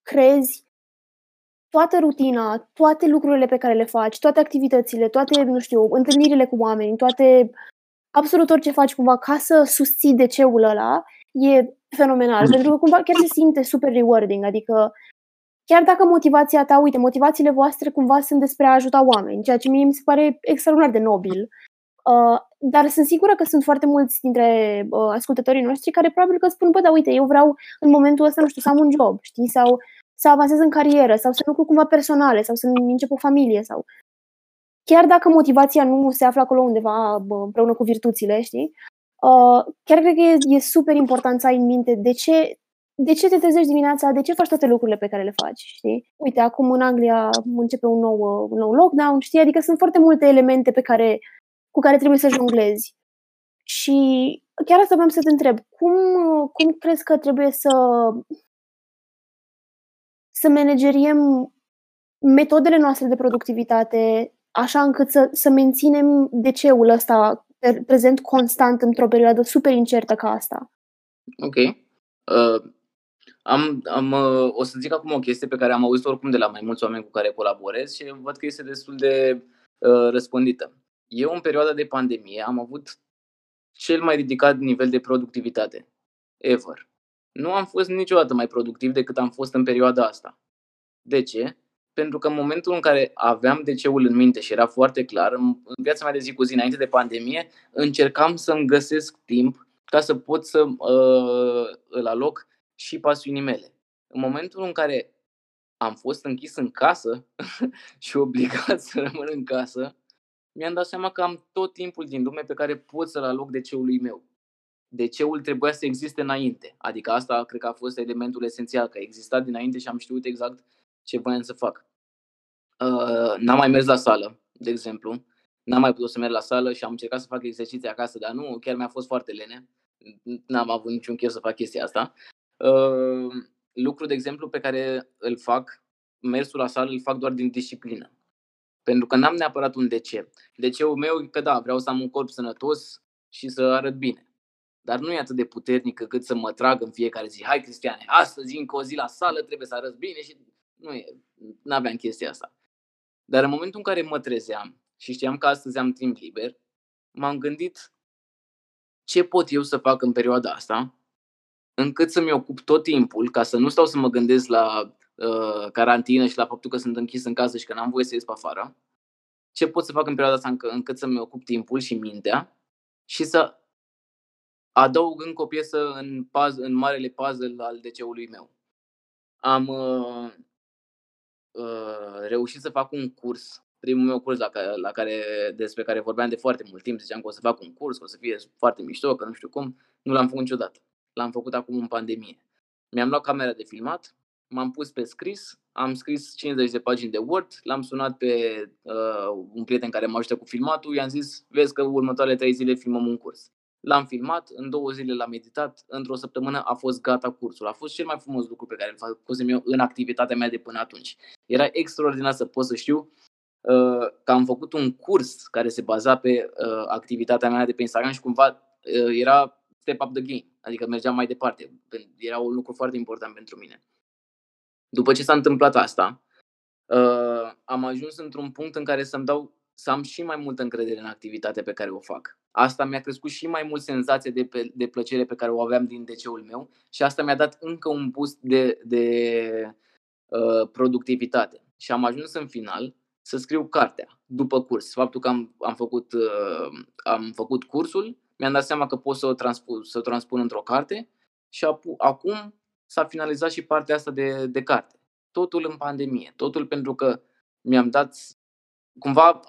[SPEAKER 2] crezi toată rutina, toate lucrurile pe care le faci, toate activitățile, toate, nu știu, întâlnirile cu oameni, toate, absolut orice faci cumva ca să susții de ceul ăla, e fenomenal, pentru că cumva chiar se simte super rewarding, adică chiar dacă motivația ta, uite, motivațiile voastre cumva sunt despre a ajuta oameni, ceea ce mie mi se pare extraordinar de nobil, uh, dar sunt sigură că sunt foarte mulți dintre uh, ascultătorii noștri care probabil că spun, bă, da, uite, eu vreau în momentul ăsta, nu știu, să am un job, știi, sau să avansez în carieră sau să lucru cumva personale sau să încep o familie sau chiar dacă motivația nu se află acolo undeva bă, împreună cu virtuțile, știi? Uh, chiar cred că e, e super important să ai în minte de ce, de ce te trezești dimineața, de ce faci toate lucrurile pe care le faci, știi? Uite, acum în Anglia începe un nou, un nou lockdown, știi? Adică sunt foarte multe elemente pe care, cu care trebuie să jonglezi. Și chiar asta vreau să te întreb, cum, cum crezi că trebuie să să manageriem metodele noastre de productivitate așa încât să, să menținem DC-ul ăsta prezent constant într-o perioadă super incertă ca asta.
[SPEAKER 3] Ok. Uh, am, am, uh, o să zic acum o chestie pe care am auzit oricum de la mai mulți oameni cu care colaborez și văd că este destul de uh, răspândită. Eu, în perioada de pandemie, am avut cel mai ridicat nivel de productivitate ever nu am fost niciodată mai productiv decât am fost în perioada asta. De ce? Pentru că în momentul în care aveam DC-ul în minte și era foarte clar, în viața mea de zi cu zi, înainte de pandemie, încercam să-mi găsesc timp ca să pot să uh, îl aloc și pasiunii mele. În momentul în care am fost închis în casă și obligat să rămân în casă, mi-am dat seama că am tot timpul din lume pe care pot să-l aloc DC-ului meu de ceul trebuia să existe înainte. Adică asta cred că a fost elementul esențial, că a existat dinainte și am știut exact ce voiam să fac. Uh, n-am mai mers la sală, de exemplu. N-am mai putut să merg la sală și am încercat să fac exerciții acasă, dar nu, chiar mi-a fost foarte lene. N-am avut niciun chef să fac chestia asta. Uh, lucru, de exemplu, pe care îl fac, mersul la sală, îl fac doar din disciplină. Pentru că n-am neapărat un DC. DC-ul meu e că da, vreau să am un corp sănătos și să arăt bine dar nu e atât de puternic cât să mă trag în fiecare zi. Hai, Cristiane, astăzi încă o zi la sală, trebuie să arăți bine și nu e, n-aveam chestia asta. Dar în momentul în care mă trezeam și știam că astăzi am timp liber, m-am gândit ce pot eu să fac în perioada asta încât să-mi ocup tot timpul, ca să nu stau să mă gândesc la uh, carantină și la faptul că sunt închis în casă și că n-am voie să ies pe afară, ce pot să fac în perioada asta încât să-mi ocup timpul și mintea și să adaug încă o piesă în, puzzle, în marele puzzle al DC-ului meu. Am uh, uh, reușit să fac un curs primul meu curs la care, la care, despre care vorbeam de foarte mult timp, ziceam că o să fac un curs, că o să fie foarte mișto, că nu știu cum, nu l-am făcut niciodată. L-am făcut acum în pandemie. Mi-am luat camera de filmat, m-am pus pe scris, am scris 50 de pagini de Word, l-am sunat pe uh, un prieten care mă ajută cu filmatul, i-am zis, vezi că următoarele trei zile filmăm un curs. L-am filmat, în două zile l-am editat, într-o săptămână a fost gata cursul. A fost cel mai frumos lucru pe care îl făcusem eu în activitatea mea de până atunci. Era extraordinar să pot să știu uh, că am făcut un curs care se baza pe uh, activitatea mea de pe Instagram și cumva uh, era step up the game, adică mergeam mai departe. Era un lucru foarte important pentru mine. După ce s-a întâmplat asta, uh, am ajuns într-un punct în care să-mi dau să am și mai multă încredere în activitatea pe care o fac. Asta mi-a crescut și mai mult senzația de, pe, de plăcere pe care o aveam din DC-ul meu și asta mi-a dat încă un boost de, de uh, productivitate. Și am ajuns în final să scriu cartea după curs. Faptul că am, am, făcut, uh, am făcut cursul, mi-am dat seama că pot să o transpun, să o transpun într-o carte și apu, acum s-a finalizat și partea asta de, de carte. Totul în pandemie, totul pentru că mi-am dat cumva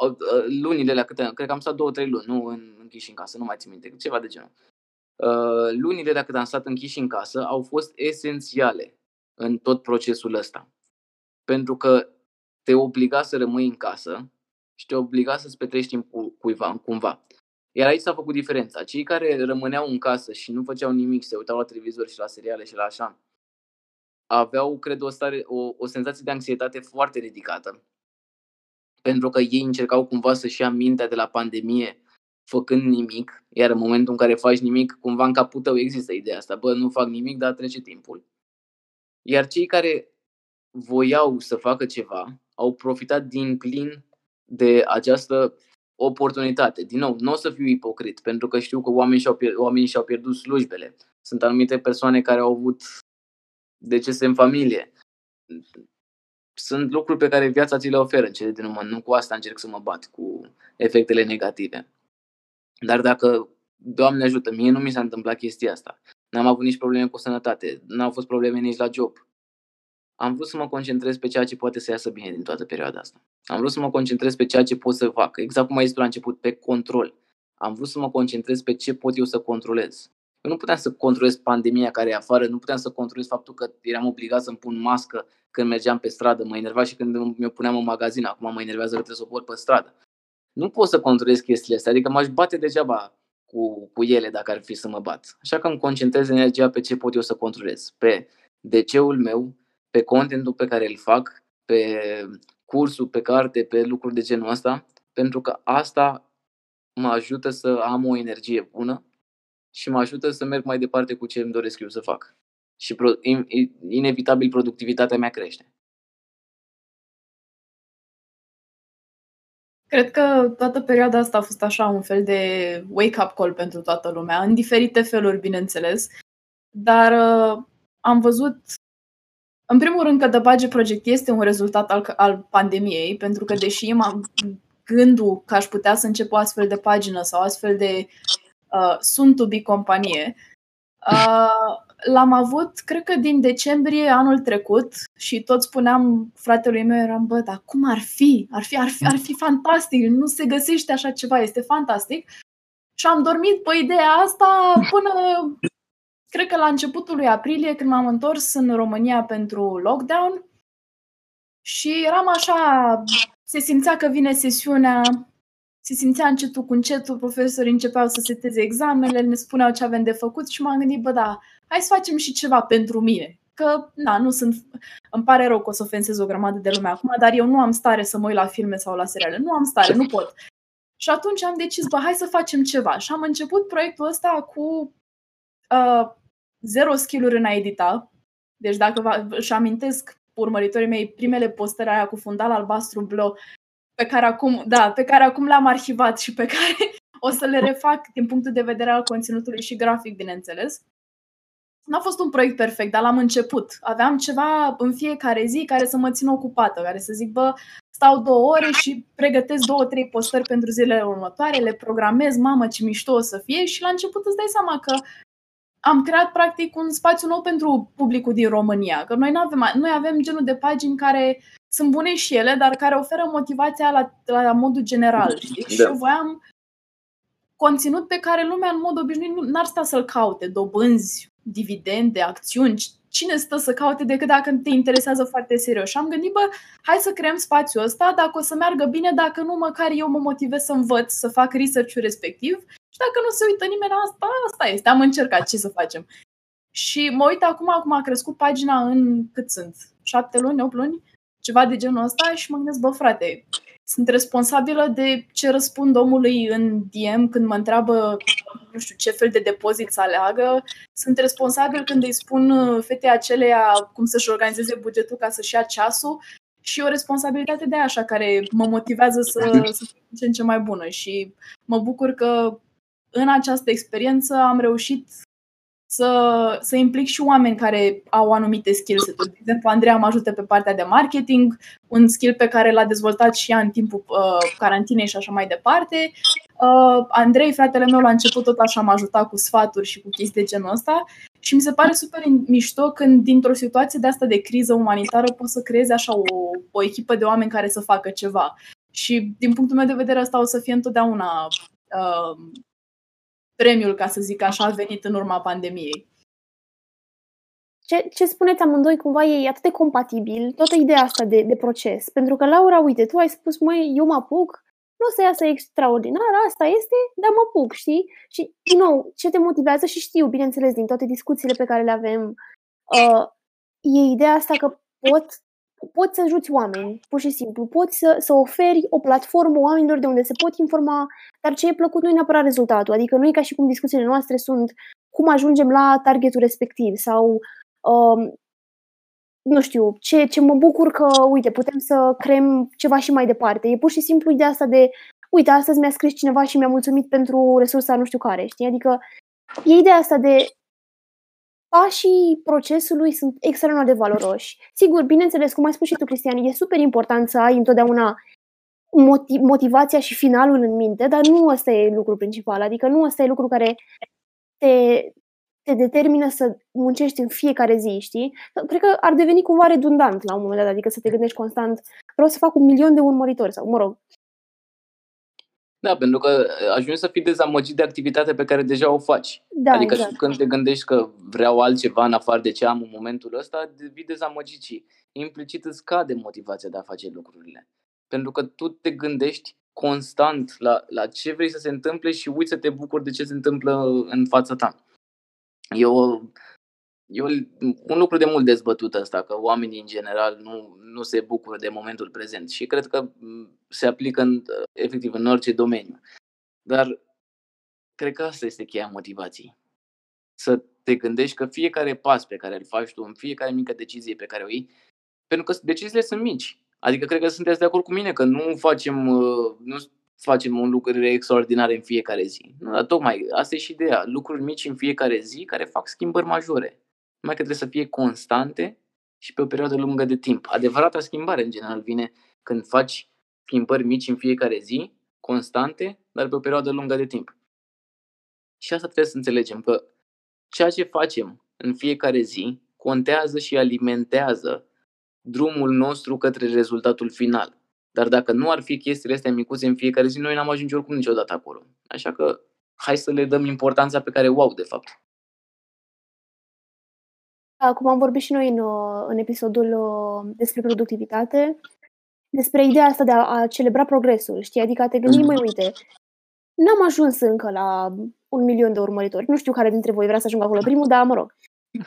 [SPEAKER 3] lunile la câte, cred că am stat două, trei luni, nu în, închiși în casă, nu mai țin minte, ceva de genul. Uh, lunile de cât am stat închiși în casă au fost esențiale în tot procesul ăsta. Pentru că te obliga să rămâi în casă și te obliga să-ți petrești timp cu cuiva, cumva. Iar aici s-a făcut diferența. Cei care rămâneau în casă și nu făceau nimic, se uitau la televizor și la seriale și la așa, aveau, cred, o, stare, o, o senzație de anxietate foarte ridicată pentru că ei încercau cumva să-și ia mintea de la pandemie făcând nimic, iar în momentul în care faci nimic, cumva în capul tău există ideea asta, bă, nu fac nimic, dar trece timpul. Iar cei care voiau să facă ceva, au profitat din plin de această oportunitate. Din nou, nu o să fiu ipocrit, pentru că știu că oamenii și-au, pierd- oamenii și-au pierdut slujbele. Sunt anumite persoane care au avut decese în familie sunt lucruri pe care viața ți le oferă în cele din urmă. Nu cu asta încerc să mă bat, cu efectele negative. Dar dacă, Doamne ajută, mie nu mi s-a întâmplat chestia asta. N-am avut nici probleme cu sănătate, n-au fost probleme nici la job. Am vrut să mă concentrez pe ceea ce poate să iasă bine din toată perioada asta. Am vrut să mă concentrez pe ceea ce pot să fac, exact cum ai zis la început, pe control. Am vrut să mă concentrez pe ce pot eu să controlez. Eu nu puteam să controlez pandemia care e afară, nu puteam să controlez faptul că eram obligat să-mi pun mască când mergeam pe stradă. Mă enerva și când mi-o puneam în magazin. Acum mă enervează că trebuie să o port pe stradă. Nu pot să controlez chestiile astea, adică m-aș bate degeaba cu, cu ele dacă ar fi să mă bat. Așa că îmi concentrez energia pe ce pot eu să controlez. Pe DC-ul meu, pe contentul pe care îl fac, pe cursul, pe carte, pe lucruri de genul ăsta, pentru că asta mă ajută să am o energie bună și mă ajută să merg mai departe cu ce îmi doresc eu să fac. Și pro, in, inevitabil productivitatea mea crește.
[SPEAKER 1] Cred că toată perioada asta a fost așa un fel de wake-up call pentru toată lumea, în diferite feluri, bineînțeles. Dar uh, am văzut, în primul rând, că The Budget Project este un rezultat al, al pandemiei, pentru că deși am gândul că aș putea să încep o astfel de pagină sau astfel de uh, sunt to be companie. Uh, l-am avut, cred că din decembrie anul trecut și tot spuneam fratelui meu, eram, bă, dar cum ar fi? Ar fi, ar fi, ar fi fantastic, nu se găsește așa ceva, este fantastic. Și am dormit pe ideea asta până, cred că la începutul lui aprilie, când m-am întors în România pentru lockdown și eram așa, se simțea că vine sesiunea, se simțea încetul cu încetul, profesorii începeau să seteze examenele, ne spuneau ce avem de făcut și m-am gândit, bă, da, hai să facem și ceva pentru mine. Că, na, nu sunt, îmi pare rău că o să ofensez o grămadă de lume acum, dar eu nu am stare să mă uit la filme sau la seriale. Nu am stare, nu pot. Și atunci am decis, bă, hai să facem ceva. Și am început proiectul ăsta cu uh, zero skill-uri în a edita. Deci dacă vă, își amintesc urmăritorii mei primele postări aia cu fundal albastru bleu pe care acum, da, pe care acum le-am arhivat și pe care o să le refac din punctul de vedere al conținutului și grafic, bineînțeles. N-a fost un proiect perfect, dar l-am început. Aveam ceva în fiecare zi care să mă țină ocupată, care să zic, bă, stau două ore și pregătesc două, trei postări pentru zilele următoare, le programez, mamă, ce mișto o să fie și la început îți dai seama că am creat practic un spațiu nou pentru publicul din România. Că noi, avem, noi avem genul de pagini care sunt bune și ele, dar care oferă motivația la, la modul general, știi? Da. Și eu voiam conținut pe care lumea în mod obișnuit nu ar sta să-l caute, dobânzi, dividende, acțiuni, cine stă să caute decât dacă te interesează foarte serios. Și am gândit, bă, hai să creăm spațiul ăsta, dacă o să meargă bine, dacă nu, măcar eu mă motivez să învăț, să fac research-ul respectiv și dacă nu se uită nimeni asta, asta este, am încercat, ce să facem. Și mă uit acum, acum a crescut pagina în cât sunt? Șapte luni, opt luni? Ceva de genul ăsta și mă gândesc, bă frate, sunt responsabilă de ce răspund omului în DM când mă întreabă nu știu ce fel de depozit să aleagă. Sunt responsabil când îi spun uh, fetei aceleia cum să-și organizeze bugetul ca să-și ia ceasul și o responsabilitate de așa care mă motivează să, să fiu ce în ce mai bună și mă bucur că în această experiență am reușit să, să implic și oameni care au anumite skill set De exemplu, Andreea mă ajută pe partea de marketing, un skill pe care l-a dezvoltat și ea în timpul uh, carantinei și așa mai departe. Uh, Andrei, fratele meu, la început tot așa m-a ajutat cu sfaturi și cu chestii de genul ăsta și mi se pare super mișto când dintr-o situație de asta de criză umanitară poți să creezi așa o, o echipă de oameni care să facă ceva. Și din punctul meu de vedere asta o să fie întotdeauna uh, premiul, ca să zic așa, a venit în urma pandemiei.
[SPEAKER 2] Ce, ce spuneți amândoi cumva e atât de compatibil, toată ideea asta de, de proces. Pentru că, Laura, uite, tu ai spus, măi, eu mă apuc, nu o să iasă extraordinar, asta este, dar mă apuc, știi? Și, din nou, ce te motivează și știu, bineînțeles, din toate discuțiile pe care le avem, uh, e ideea asta că pot poți să ajuți oameni, pur și simplu. Poți să, să oferi o platformă oamenilor de unde se pot informa, dar ce e plăcut nu e neapărat rezultatul. Adică nu e ca și cum discuțiile noastre sunt cum ajungem la targetul respectiv sau um, nu știu, ce, ce mă bucur că, uite, putem să creăm ceva și mai departe. E pur și simplu ideea asta de, uite, astăzi mi-a scris cineva și mi-a mulțumit pentru resursa nu știu care, știi? Adică e ideea asta de pașii procesului sunt extraordinar de valoroși. Sigur, bineînțeles, cum ai spus și tu, Cristian, e super important să ai întotdeauna motiv- motivația și finalul în minte, dar nu ăsta e lucrul principal, adică nu ăsta e lucru care te, te determină să muncești în fiecare zi, știi? Cred că ar deveni cumva redundant la un moment dat, adică să te gândești constant, vreau să fac un milion de urmăritori sau, mă rog,
[SPEAKER 3] da, pentru că ajungi să fii dezamăgit de activitatea pe care deja o faci.
[SPEAKER 2] Da,
[SPEAKER 3] adică
[SPEAKER 2] exact.
[SPEAKER 3] și când te gândești că vreau altceva în afară de ce am în momentul ăsta, devii dezamăgit și implicit îți scade motivația de a face lucrurile. Pentru că tu te gândești constant la, la ce vrei să se întâmple și uiți să te bucuri de ce se întâmplă în fața ta. Eu e un lucru de mult dezbătut ăsta, că oamenii în general nu, nu se bucură de momentul prezent și cred că se aplică în, efectiv în orice domeniu. Dar cred că asta este cheia motivației. Să te gândești că fiecare pas pe care îl faci tu, în fiecare mică decizie pe care o iei, pentru că deciziile sunt mici. Adică cred că sunteți de acord cu mine că nu facem, nu facem un lucru extraordinar în fiecare zi. Nu, dar tocmai asta e și ideea. Lucruri mici în fiecare zi care fac schimbări majore numai că trebuie să fie constante și pe o perioadă lungă de timp. Adevărata schimbare, în general, vine când faci schimbări mici în fiecare zi, constante, dar pe o perioadă lungă de timp. Și asta trebuie să înțelegem, că ceea ce facem în fiecare zi contează și alimentează drumul nostru către rezultatul final. Dar dacă nu ar fi chestiile astea micuțe în fiecare zi, noi n-am ajunge oricum niciodată acolo. Așa că hai să le dăm importanța pe care o au, de fapt.
[SPEAKER 2] Cum am vorbit și noi în, uh, în episodul uh, despre productivitate, despre ideea asta de a, a celebra progresul, știi? Adică a te gândi, mai mhm. uite, n-am ajuns încă la un milion de urmăritori. Nu știu care dintre voi vrea să ajungă acolo primul, dar mă rog.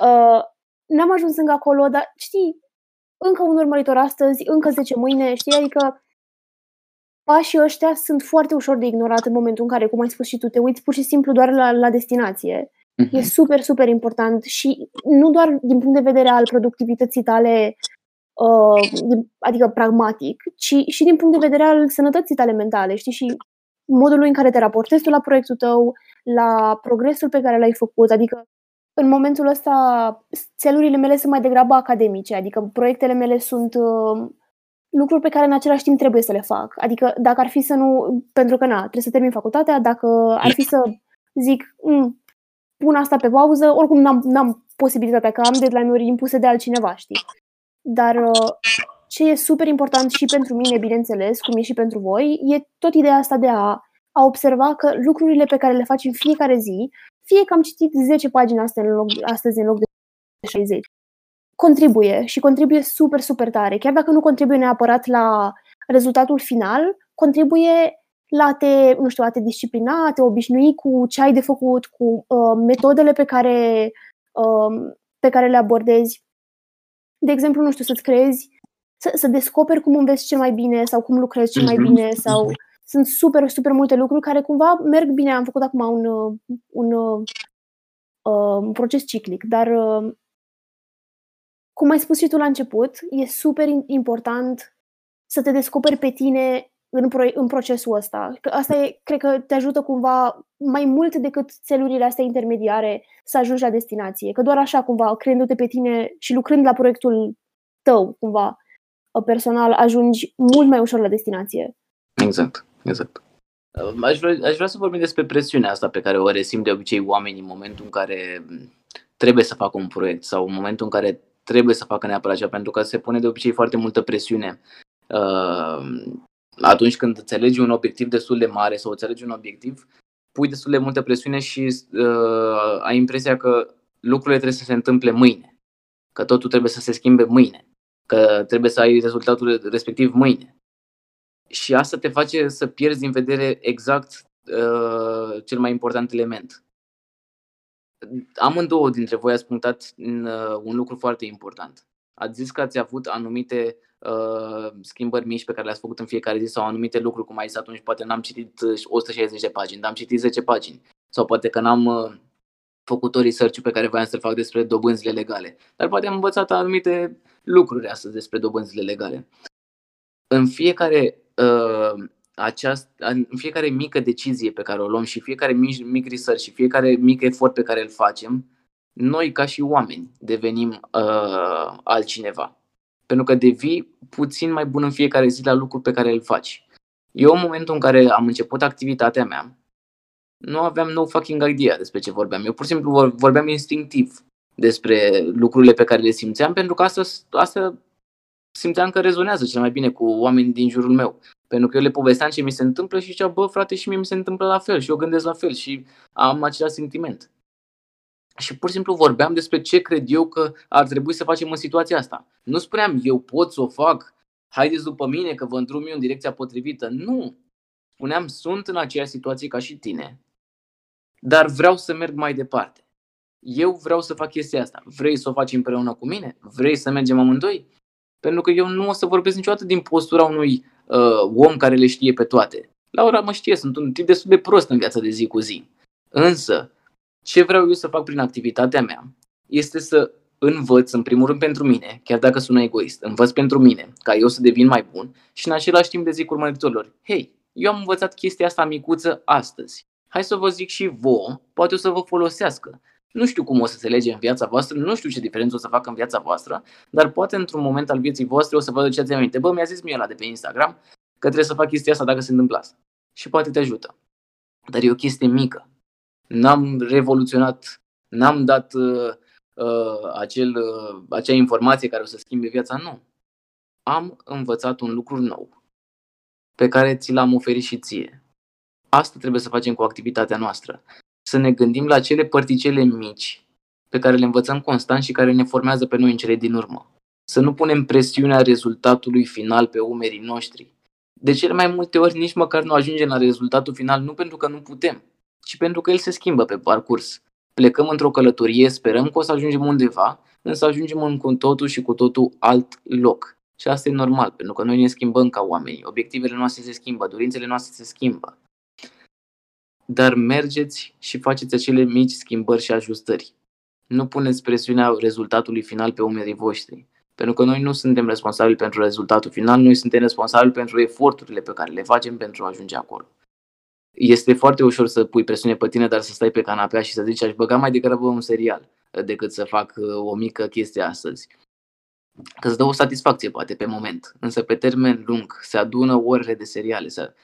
[SPEAKER 2] Uh, n-am ajuns încă acolo, dar știi, încă un urmăritor astăzi, încă 10 mâine, știi? Adică pașii ăștia sunt foarte ușor de ignorat în momentul în care, cum ai spus și tu, te uiți pur și simplu doar la, la destinație. Uh-huh. E super, super important și nu doar din punct de vedere al productivității tale, uh, adică pragmatic, ci și din punct de vedere al sănătății tale mentale, știi, și modului în care te raportezi tu la proiectul tău, la progresul pe care l-ai făcut, adică în momentul ăsta țelurile mele sunt mai degrabă academice, adică proiectele mele sunt uh, lucruri pe care în același timp trebuie să le fac. Adică dacă ar fi să nu, pentru că na, trebuie să termin facultatea, dacă ar fi să zic, mm, pun asta pe pauză, oricum n-am, n-am posibilitatea, că am deadline-uri impuse de altcineva, știi? Dar uh, ce e super important și pentru mine, bineînțeles, cum e și pentru voi, e tot ideea asta de a, a observa că lucrurile pe care le faci în fiecare zi, fie că am citit 10 pagini astăzi în loc, astăzi în loc de 60, contribuie și contribuie super, super tare. Chiar dacă nu contribuie neapărat la rezultatul final, contribuie la a te, nu știu, a te disciplina, a te obișnui cu ce ai de făcut, cu uh, metodele pe care, uh, pe care le abordezi. De exemplu, nu știu, să-ți creezi, să, să descoperi cum înveți cel mai bine sau cum lucrezi cel mai mhm. bine sau sunt super, super multe lucruri care cumva merg bine. Am făcut acum un, un, un, uh, un proces ciclic, dar uh, cum ai spus și tu la început, e super important să te descoperi pe tine în, pro- în procesul ăsta. Că asta e, cred că te ajută cumva mai mult decât țelurile astea intermediare să ajungi la destinație. Că doar așa cumva, creându-te pe tine și lucrând la proiectul tău cumva personal, ajungi mult mai ușor la destinație.
[SPEAKER 3] Exact, exact. Aș vrea, aș vrea să vorbim despre presiunea asta pe care o resim de obicei oamenii în momentul în care trebuie să facă un proiect sau în momentul în care trebuie să facă neapărat ceva, pentru că se pune de obicei foarte multă presiune uh, atunci când înțelegi un obiectiv destul de mare sau înțelegi un obiectiv, pui destul de multă presiune și uh, ai impresia că lucrurile trebuie să se întâmple mâine, că totul trebuie să se schimbe mâine, că trebuie să ai rezultatul respectiv mâine. Și asta te face să pierzi din vedere exact uh, cel mai important element. Amândouă dintre voi ați punctat uh, un lucru foarte important. Ați zis că ați avut anumite uh, schimbări mici pe care le-ați făcut în fiecare zi sau anumite lucruri, cum ai zis atunci, poate n-am citit 160 uh, de pagini, dar am citit 10 pagini. Sau poate că n-am uh, făcut o research pe care voiam să-l fac despre dobânzile legale. Dar poate am învățat anumite lucruri astăzi despre dobânzile legale. În fiecare, uh, aceast, în fiecare mică decizie pe care o luăm și fiecare mic, mic research și fiecare mic efort pe care îl facem, noi ca și oameni devenim uh, altcineva. Pentru că devii puțin mai bun în fiecare zi la lucruri pe care îl faci. Eu în momentul în care am început activitatea mea, nu aveam no fucking idea despre ce vorbeam. Eu pur și simplu vorbeam instinctiv despre lucrurile pe care le simțeam, pentru că asta, asta simțeam că rezonează cel mai bine cu oamenii din jurul meu. Pentru că eu le povesteam ce mi se întâmplă și zicea, bă, frate, și mie mi se întâmplă la fel și eu gândesc la fel și am același sentiment și pur și simplu vorbeam despre ce cred eu că ar trebui să facem în situația asta. Nu spuneam eu pot să o fac, haideți după mine că vă îndrum eu în direcția potrivită. Nu. Spuneam sunt în aceeași situație ca și tine, dar vreau să merg mai departe. Eu vreau să fac chestia asta. Vrei să o faci împreună cu mine? Vrei să mergem amândoi? Pentru că eu nu o să vorbesc niciodată din postura unui uh, om care le știe pe toate. Laura mă știe, sunt un tip destul de prost în viața de zi cu zi. Însă, ce vreau eu să fac prin activitatea mea este să învăț, în primul rând pentru mine, chiar dacă sună egoist, învăț pentru mine, ca eu să devin mai bun și în același timp de zic urmăritorilor, hei, eu am învățat chestia asta micuță astăzi. Hai să vă zic și vouă, poate o să vă folosească. Nu știu cum o să se lege în viața voastră, nu știu ce diferență o să facă în viața voastră, dar poate într-un moment al vieții voastre o să vă aduceți aminte. Bă, mi-a zis mie ăla de pe Instagram că trebuie să fac chestia asta dacă se întâmplă asta. Și poate te ajută. Dar e o chestie mică n-am revoluționat, n-am dat uh, uh, acel, uh, acea informație care o să schimbe viața, nu. Am învățat un lucru nou pe care ți l-am oferit și ție. Asta trebuie să facem cu activitatea noastră. Să ne gândim la cele părticele mici pe care le învățăm constant și care ne formează pe noi în cele din urmă. Să nu punem presiunea rezultatului final pe umerii noștri. De cele mai multe ori nici măcar nu ajungem la rezultatul final, nu pentru că nu putem, ci pentru că el se schimbă pe parcurs. Plecăm într-o călătorie, sperăm că o să ajungem undeva, însă ajungem în cu totul și cu totul alt loc. Și asta e normal, pentru că noi ne schimbăm ca oameni. Obiectivele noastre se schimbă, dorințele noastre se schimbă. Dar mergeți și faceți acele mici schimbări și ajustări. Nu puneți presiunea rezultatului final pe umerii voștri. Pentru că noi nu suntem responsabili pentru rezultatul final, noi suntem responsabili pentru eforturile pe care le facem pentru a ajunge acolo este foarte ușor să pui presiune pe tine, dar să stai pe canapea și să zici aș băga mai degrabă un serial uh, decât să fac uh, o mică chestie astăzi. Că îți dă o satisfacție, poate, pe moment. Însă, pe termen lung, se adună orele de seriale. Să...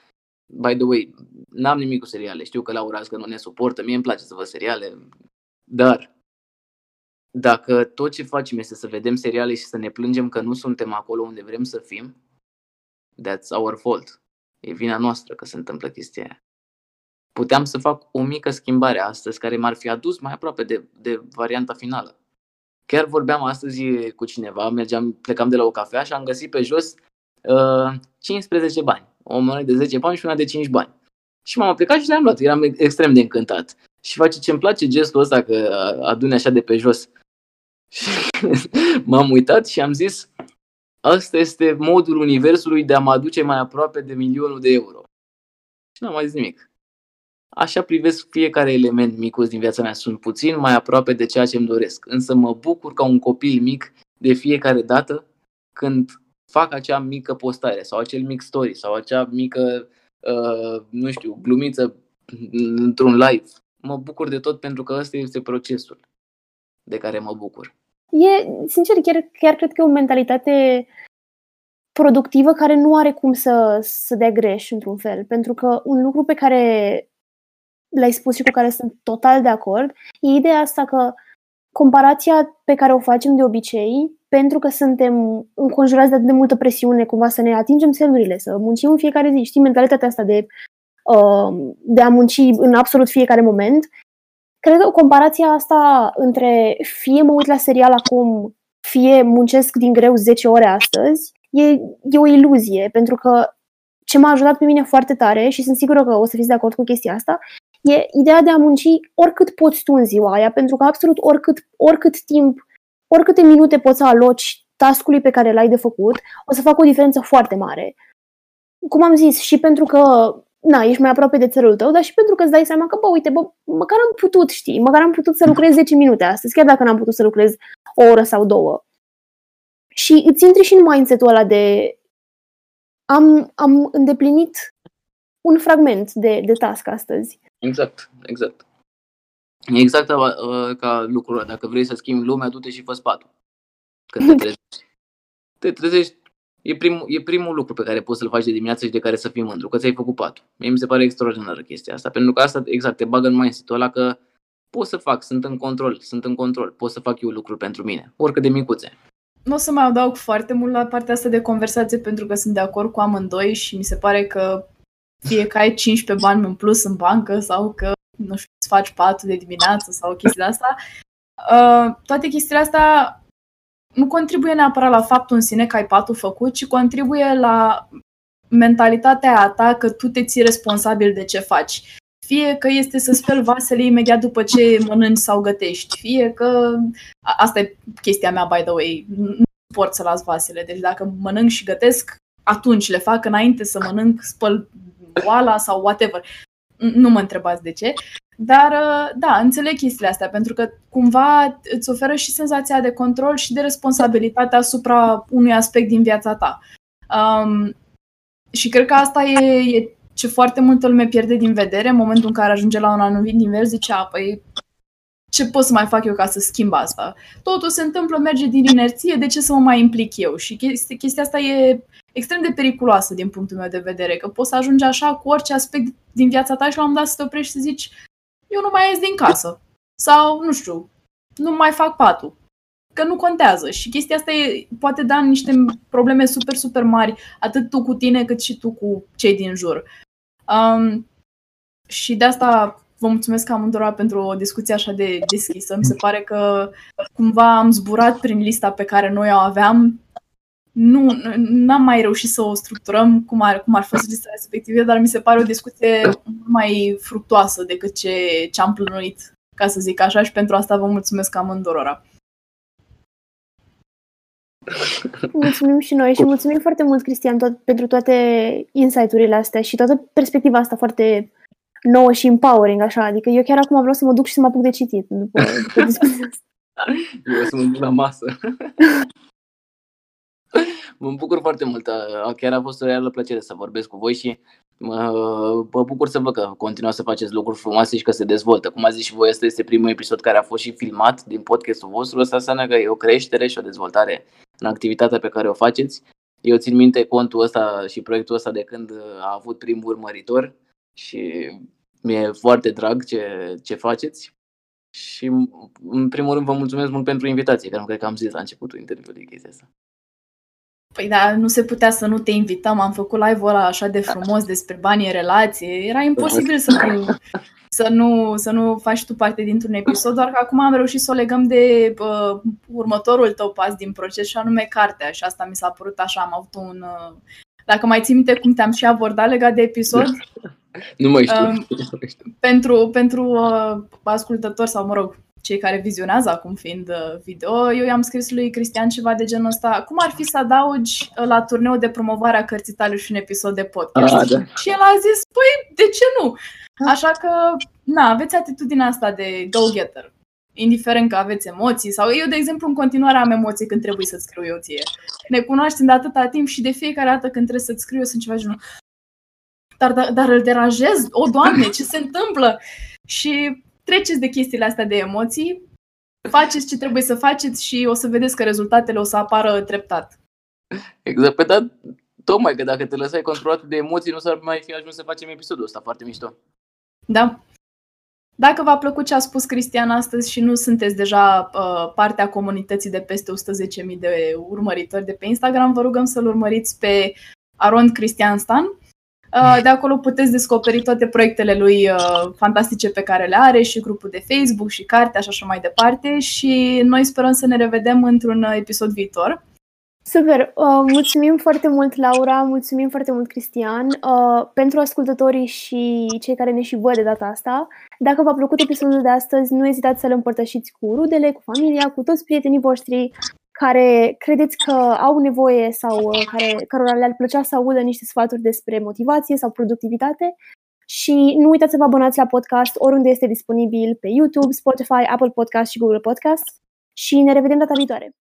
[SPEAKER 3] By the way, n-am nimic cu seriale. Știu că Laura că nu ne suportă. Mie îmi place să văd seriale. Dar dacă tot ce facem este să vedem seriale și să ne plângem că nu suntem acolo unde vrem să fim, that's our fault. E vina noastră că se întâmplă chestia aia. Puteam să fac o mică schimbare astăzi care m-ar fi adus mai aproape de, de varianta finală. Chiar vorbeam astăzi cu cineva, mergeam, plecam de la o cafea și am găsit pe jos uh, 15 bani. O monedă de 10 bani și una de 5 bani. Și m-am aplicat și le-am luat. Eram extrem de încântat. Și face ce-mi place gestul ăsta că adune așa de pe jos. Și m-am uitat și am zis, asta este modul universului de a mă aduce mai aproape de milionul de euro. Și n-am mai zis nimic. Așa privesc fiecare element micuț din viața mea. Sunt puțin mai aproape de ceea ce îmi doresc. Însă mă bucur ca un copil mic de fiecare dată când fac acea mică postare sau acel mic story sau acea mică, uh, nu știu, glumiță într-un live. Mă bucur de tot pentru că ăsta este procesul de care mă bucur.
[SPEAKER 2] E, sincer, chiar, chiar cred că e o mentalitate productivă care nu are cum să, să dea greș într-un fel. Pentru că un lucru pe care l-ai spus și cu care sunt total de acord e ideea asta că comparația pe care o facem de obicei, pentru că suntem înconjurați de atât de multă presiune, cumva să ne atingem țelurile, să muncim în fiecare zi, știi, mentalitatea asta de, uh, de a munci în absolut fiecare moment, Cred că comparația asta între fie mă uit la serial acum, fie muncesc din greu 10 ore astăzi, e, e o iluzie, pentru că ce m-a ajutat pe mine foarte tare și sunt sigură că o să fiți de acord cu chestia asta, e ideea de a munci oricât poți tu în ziua aia, pentru că absolut oricât, oricât timp, oricâte minute poți să aloci tascului pe care l-ai de făcut, o să facă o diferență foarte mare. Cum am zis, și pentru că na, ești mai aproape de țărul tău, dar și pentru că îți dai seama că, bă, uite, bă, măcar am putut, știi, măcar am putut să lucrez 10 minute astăzi, chiar dacă n-am putut să lucrez o oră sau două. Și îți intri și în mindset-ul ăla de am, am îndeplinit un fragment de, de task astăzi.
[SPEAKER 3] Exact, exact. E exact ca, uh, ca lucrul ăla. Dacă vrei să schimbi lumea, du-te și fă spatul. Când te trezești. te trezești E, prim, e primul lucru pe care poți să-l faci de dimineață și de care să fii mândru, că ți-ai făcut patul. Mie mi se pare extraordinară chestia asta, pentru că asta exact te bagă în mindset-ul ăla că pot să fac, sunt în control, sunt în control, pot să fac eu lucruri pentru mine, oricât de micuțe.
[SPEAKER 1] Nu o să mai adaug foarte mult la partea asta de conversație pentru că sunt de acord cu amândoi și mi se pare că fie că ai 15 bani în plus în bancă sau că, nu știu, îți faci patul de dimineață sau chestia asta, uh, toate chestiile astea nu contribuie neapărat la faptul în sine că ai patul făcut, ci contribuie la mentalitatea a ta că tu te ții responsabil de ce faci. Fie că este să speli vasele imediat după ce mănânci sau gătești, fie că... Asta e chestia mea, by the way. Nu pot să las vasele. Deci dacă mănânc și gătesc, atunci le fac înainte să mănânc, spăl oala sau whatever. Nu mă întrebați de ce. Dar, uh, da, înțeleg chestiile astea, pentru că cumva îți oferă și senzația de control și de responsabilitate asupra unui aspect din viața ta. Um, și cred că asta e, e ce foarte multă lume pierde din vedere în momentul în care ajunge la un anumit nivel, zice, a, păi ce pot să mai fac eu ca să schimb asta? Totul se întâmplă, merge din inerție, de ce să mă mai implic eu? Și chestia, chestia asta e extrem de periculoasă din punctul meu de vedere, că poți să ajungi așa cu orice aspect din viața ta și la un moment dat să te oprești și să zici, eu nu mai ies din casă. Sau, nu știu, nu mai fac patul. Că nu contează. Și chestia asta e, poate da niște probleme super, super mari, atât tu cu tine, cât și tu cu cei din jur. Um, și de asta vă mulțumesc amândurora pentru o discuție așa de deschisă. Mi se pare că cumva am zburat prin lista pe care noi o aveam nu n-am mai reușit să o structurăm cum ar, cum ar fost lista respectivă, dar mi se pare o discuție mai fructoasă decât ce, ce am plănuit, ca să zic așa, și pentru asta vă mulțumesc amândurora.
[SPEAKER 2] Mulțumim și noi și mulțumim foarte mult, Cristian, tot, pentru toate insight-urile astea și toată perspectiva asta foarte nouă și empowering, așa. Adică eu chiar acum vreau să mă duc și să mă apuc de citit după, după discuția asta.
[SPEAKER 3] Eu să mă duc la masă. Mă bucur foarte mult. Chiar a fost o reală plăcere să vorbesc cu voi și mă, mă bucur să văd că continuați să faceți lucruri frumoase și că se dezvoltă. Cum a zis și voi, ăsta este primul episod care a fost și filmat din podcastul vostru. Asta înseamnă că e o creștere și o dezvoltare în activitatea pe care o faceți. Eu țin minte contul ăsta și proiectul ăsta de când a avut primul urmăritor și mi-e foarte drag ce, ce faceți. Și în primul rând vă mulțumesc mult pentru invitație, că nu cred că am zis la începutul interviului chestia asta.
[SPEAKER 1] Păi da, nu se putea să nu te invităm, am făcut live-ul ăla așa de frumos despre banii în relație, era imposibil să nu, să nu, să nu faci tu parte dintr-un episod, doar că acum am reușit să o legăm de uh, următorul tău pas din proces și anume cartea. Și asta mi s-a părut așa, am avut un... Uh, dacă mai ții minte cum te-am și abordat legat de episod,
[SPEAKER 3] nu mai știu. Um,
[SPEAKER 1] pentru pentru uh, ascultători sau, mă rog, cei care vizionează acum fiind uh, video, eu i-am scris lui Cristian ceva de genul ăsta. Cum ar fi să adaugi uh, la turneu de promovare a cărții tale și un episod de podcast? Ah, da. Și el a zis, păi, de ce nu? Ah. Așa că, na, aveți atitudinea asta de go-getter. Indiferent că aveți emoții sau eu, de exemplu, în continuare am emoții când trebuie să-ți scriu eu ție. Ne cunoaștem de atâta timp și de fiecare dată când trebuie să-ți scriu eu sunt ceva genul dar, dar, dar îl deranjez? O, Doamne, ce se întâmplă? Și treceți de chestiile astea de emoții, faceți ce trebuie să faceți și o să vedeți că rezultatele o să apară treptat.
[SPEAKER 3] Exact, pe da, tocmai că dacă te lăsai controlat de emoții, nu s-ar mai fi ajuns să facem episodul ăsta foarte mișto.
[SPEAKER 1] Da. Dacă v-a plăcut ce a spus Cristian astăzi și nu sunteți deja uh, partea comunității de peste 110.000 de urmăritori de pe Instagram, vă rugăm să-l urmăriți pe Arond Cristian Stan Uh, de acolo puteți descoperi toate proiectele lui uh, fantastice pe care le are și grupul de Facebook și cartea și așa mai departe și noi sperăm să ne revedem într-un uh, episod viitor.
[SPEAKER 2] Super! Uh, mulțumim foarte mult, Laura, mulțumim foarte mult, Cristian, uh, pentru ascultătorii și cei care ne și văd de data asta. Dacă v-a plăcut episodul de astăzi, nu ezitați să-l împărtășiți cu rudele, cu familia, cu toți prietenii voștri care credeți că au nevoie sau uh, care, cărora le-ar plăcea să audă niște sfaturi despre motivație sau productivitate. Și nu uitați să vă abonați la podcast oriunde este disponibil pe YouTube, Spotify, Apple Podcast și Google Podcast. Și ne revedem data viitoare!